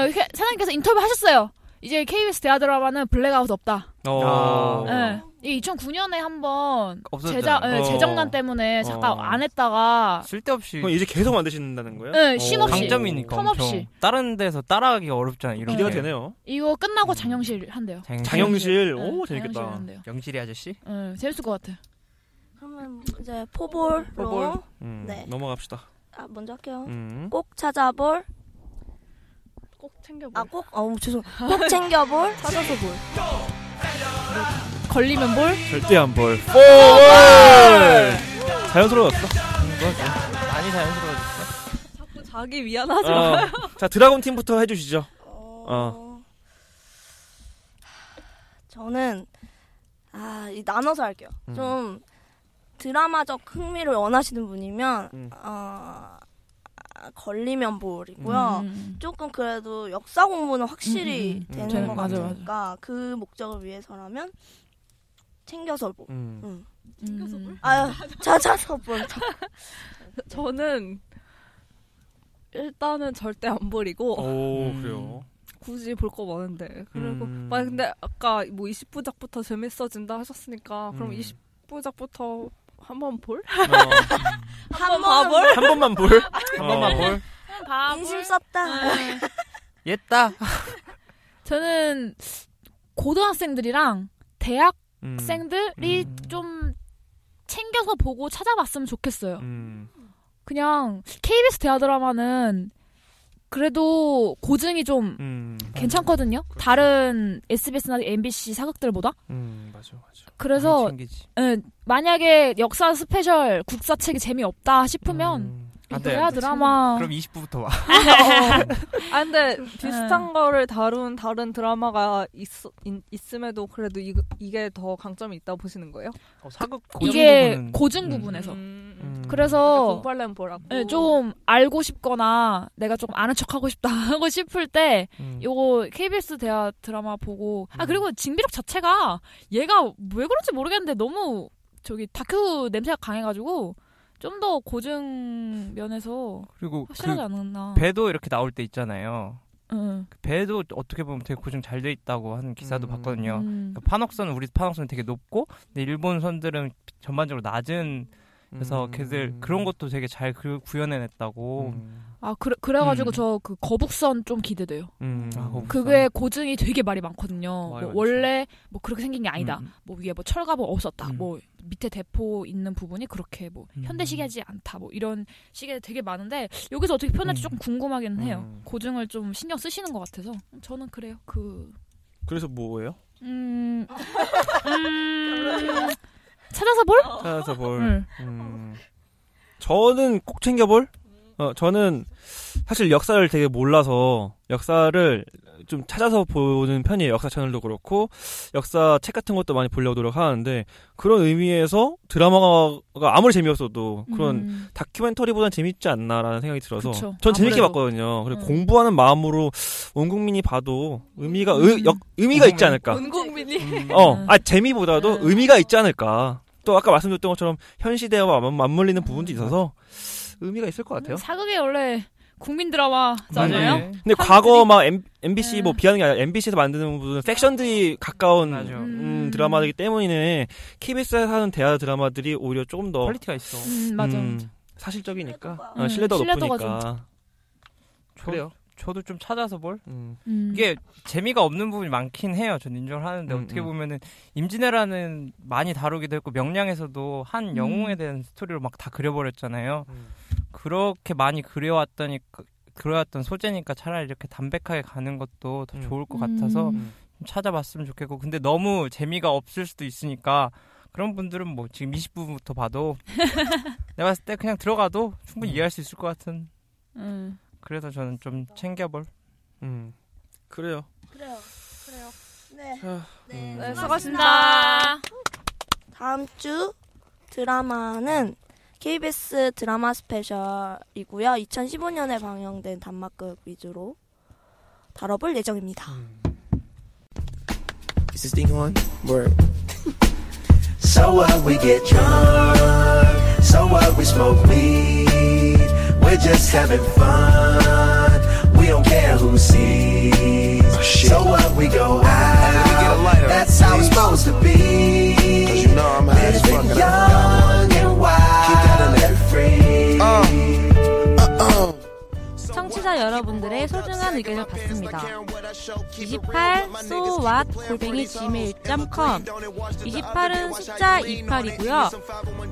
그 사장님께서 인터뷰 하셨어요 이제 KBS 대하 드라마는 블랙아웃 없다 어. 아. 예. 이 2009년에 한번 없어졌잖아요. 제작 예, 어. 재정난 때문에 잠깐 어. 안 했다가 쓸데없이. 그럼 이제 계속 만드신다는 거예요? 예, 어. 쉼 없이 강점이니까 term. 없이. 다른 데서 따라가기가 어렵잖아, 이런 기대가 게. 되네요. 이거 끝나고 장영실 한대요. 장영실, 예, 오 장영실 재밌겠다. 한대요. 영실이 아저씨? 예, 재밌을 것 같아. 그러면 이제 포볼로 포볼. 음, 네. 넘어갑시다. 아, 먼저 할게요. 음. 꼭 찾아볼 꼭 챙겨볼. 아꼭어 죄송 꼭 챙겨볼 찾아서 볼. 걸리면 볼. 절대 안 볼. 포월. 자연스러웠어. 많이 자연스러워졌어. 자꾸 자기 미안하지 어. 마. 자 드라곤 팀부터 해주시죠. 어... 저는 아, 이 나눠서 할게요. 음. 좀 드라마적 흥미를 원하시는 분이면 음. 어, 아, 걸리면 볼이고요. 음. 조금 그래도 역사 공부는 확실히 음, 음, 음. 되는 것 맞아, 같으니까 그 목적을 위해서라면 챙겨서 볼. 음. 음. 음. 아유, 찾아서 볼. *laughs* 저는 일단은 절대 안 버리고 오 음. 그래요. 굳이 볼 거 많은데 그리고 음. 막 근데 아까 뭐 20부작부터 재밌어진다 하셨으니까 그럼 음. 20부작부터 한번 볼? 어, 한 봐볼? 번한 번만 볼. 한 번만 볼. 인심 썼다. *laughs* 옛다. 저는 고등학생들이랑 대학생들이 음. 좀 챙겨서 보고 찾아봤으면 좋겠어요. 음. 그냥 KBS 대하 드라마는 그래도 고증이 좀 음. 괜찮거든요. 다른 SBS나 MBC 사극들보다. 음 맞아 맞아. 그래서 챙기지. 예, 만약에 역사 스페셜 국사책이 재미없다 싶으면 음. 이안 돼. 대하 드라마 그럼 20부부터 와. *laughs* *laughs* 아 근데 네. 비슷한 거를 다룬 다른 드라마가 있, 있 음에도 그래도 이, 이게 더 강점이 있다고 보시는 거예요? 어, 사극 이게 고증 부분은- 고증 음. 부분에서 음. 음. 그래서 공팔렘 보라고. 예, 좀 알고 싶거나 내가 좀 아는 척 하고 싶다 *laughs* 하고 싶을 때 음. 요거 KBS 대하 드라마 보고 아 음. 그리고 징비록 자체가 얘가 왜 그런지 모르겠는데 너무 저기 다큐 냄새가 강해가지고 좀 더 고증 면에서 그리고 확실하지 그 않았나. 배도 이렇게 나올 때 있잖아요. 응. 그 배도 어떻게 보면 되게 고증 잘 돼 있다고 하는 기사도 음. 봤거든요. 음. 그 판옥선은 우리 판옥선은 되게 높고 근데 일본 선들은 전반적으로 낮은 그래서 음. 걔들 그런 것도 되게 잘 그- 구현해냈다고. 음. 아 그래 그래가지고 음. 저그 거북선 좀 기대돼요. 음. 아, 거북선. 그게 고증이 되게 말이 많거든요. 말이 뭐. 원래 뭐 그렇게 생긴 게 아니다. 음. 뭐 위에 뭐 철갑은 없었다. 음. 뭐 밑에 대포 있는 부분이 그렇게 뭐 음. 현대식이지 않다. 뭐 이런 식의 되게 많은데 여기서 어떻게 표현할지 음. 조금 궁금하긴 해요. 음. 고증을 좀 신경 쓰시는 것 같아서 저는 그래요. 그 그래서 뭐예요? 음, *laughs* 음 찾아서 볼? 찾아서 볼. 응. 음. 저는 꼭 챙겨볼? 어, 저는 사실 역사를 되게 몰라서 역사를 좀 찾아서 보는 편이에요. 역사 채널도 그렇고 역사 책 같은 것도 많이 보려고 노력하는데 그런 의미에서 드라마가 아무리 재미없어도 그런 음. 다큐멘터리보단 재밌지 않나라는 생각이 들어서 그쵸. 전 재밌게 아무래도. 봤거든요. 그리고 음. 공부하는 마음으로 온 국민이 봐도 의미가 음. 의, 역, 의미가 있지 않을까. 온 국민이 어, 아 재미보다도 음. 의미가 있지 않을까. 또 아까 말씀드렸던 것처럼 현 시대와 맞- 맞물리는 부분도 있어서 의미가 있을 것 같아요. 사극이 원래 국민 드라마잖아요. 네. 근데 과거 막 M, MBC 뭐 음. 비하는 게 아니라 MBC에서 만드는 무슨 팩션들이 가까운 맞아. 음, 드라마이기 때문에 KBS에서 하는 대하 드라마들이 오히려 조금 더 quality가 있어. 음, 맞아. 음, 사실적이니까 신뢰도가. 어, 신뢰도가 음, 신뢰도가 높으니까 저, 그래요. 저도 좀 찾아서 볼. 음. 음. 이게 재미가 없는 부분이 많긴 해요. 전 인정을 하는데 음, 어떻게 음. 보면은 임진왜란은 많이 다루기도 했고 명량에서도 한 음. 영웅에 대한 스토리로 막 다 그려버렸잖아요. 음. 그렇게 많이 그려왔더니 그려왔던 소재니까 차라리 이렇게 담백하게 가는 것도 더 음. 좋을 것 같아서 음. 좀 찾아봤으면 좋겠고 근데 너무 재미가 없을 수도 있으니까 그런 분들은 뭐 지금 20부부터 봐도 *laughs* 내가 봤을 때 그냥 들어가도 충분히 음. 이해할 수 있을 것 같은 음. 그래서 저는 좀 챙겨볼 음. 그래요. 그래요. 그래요. 네. 자, 네, 음. 네, 수고하셨습니다. 다음 주 드라마는 KBS 드라마 스페셜이고요. 2015년에 방영된 단막극 위주로 다뤄볼 예정입니다. Is this thing on? Word. So what? We get drunk. So what? We smoke weed. We're just having fun. We don't care who sees. so what? We go out. That's how it's supposed to be. Cause you know I'm high as fuck. Young and wild. 청취자 여러분들의 소중한 의견을 받습니다. 28 so what 골뱅이 gmail.com 28은 숫자 28이고요.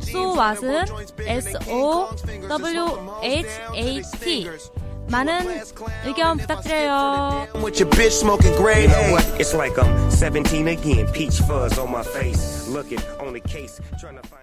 so what은 s o w h a t 많은 의견 부탁드려요. With your bitch smoking gray You know what? It's like I'm 17 again. Peach fuzz on my face. Looking on the case. Trying to find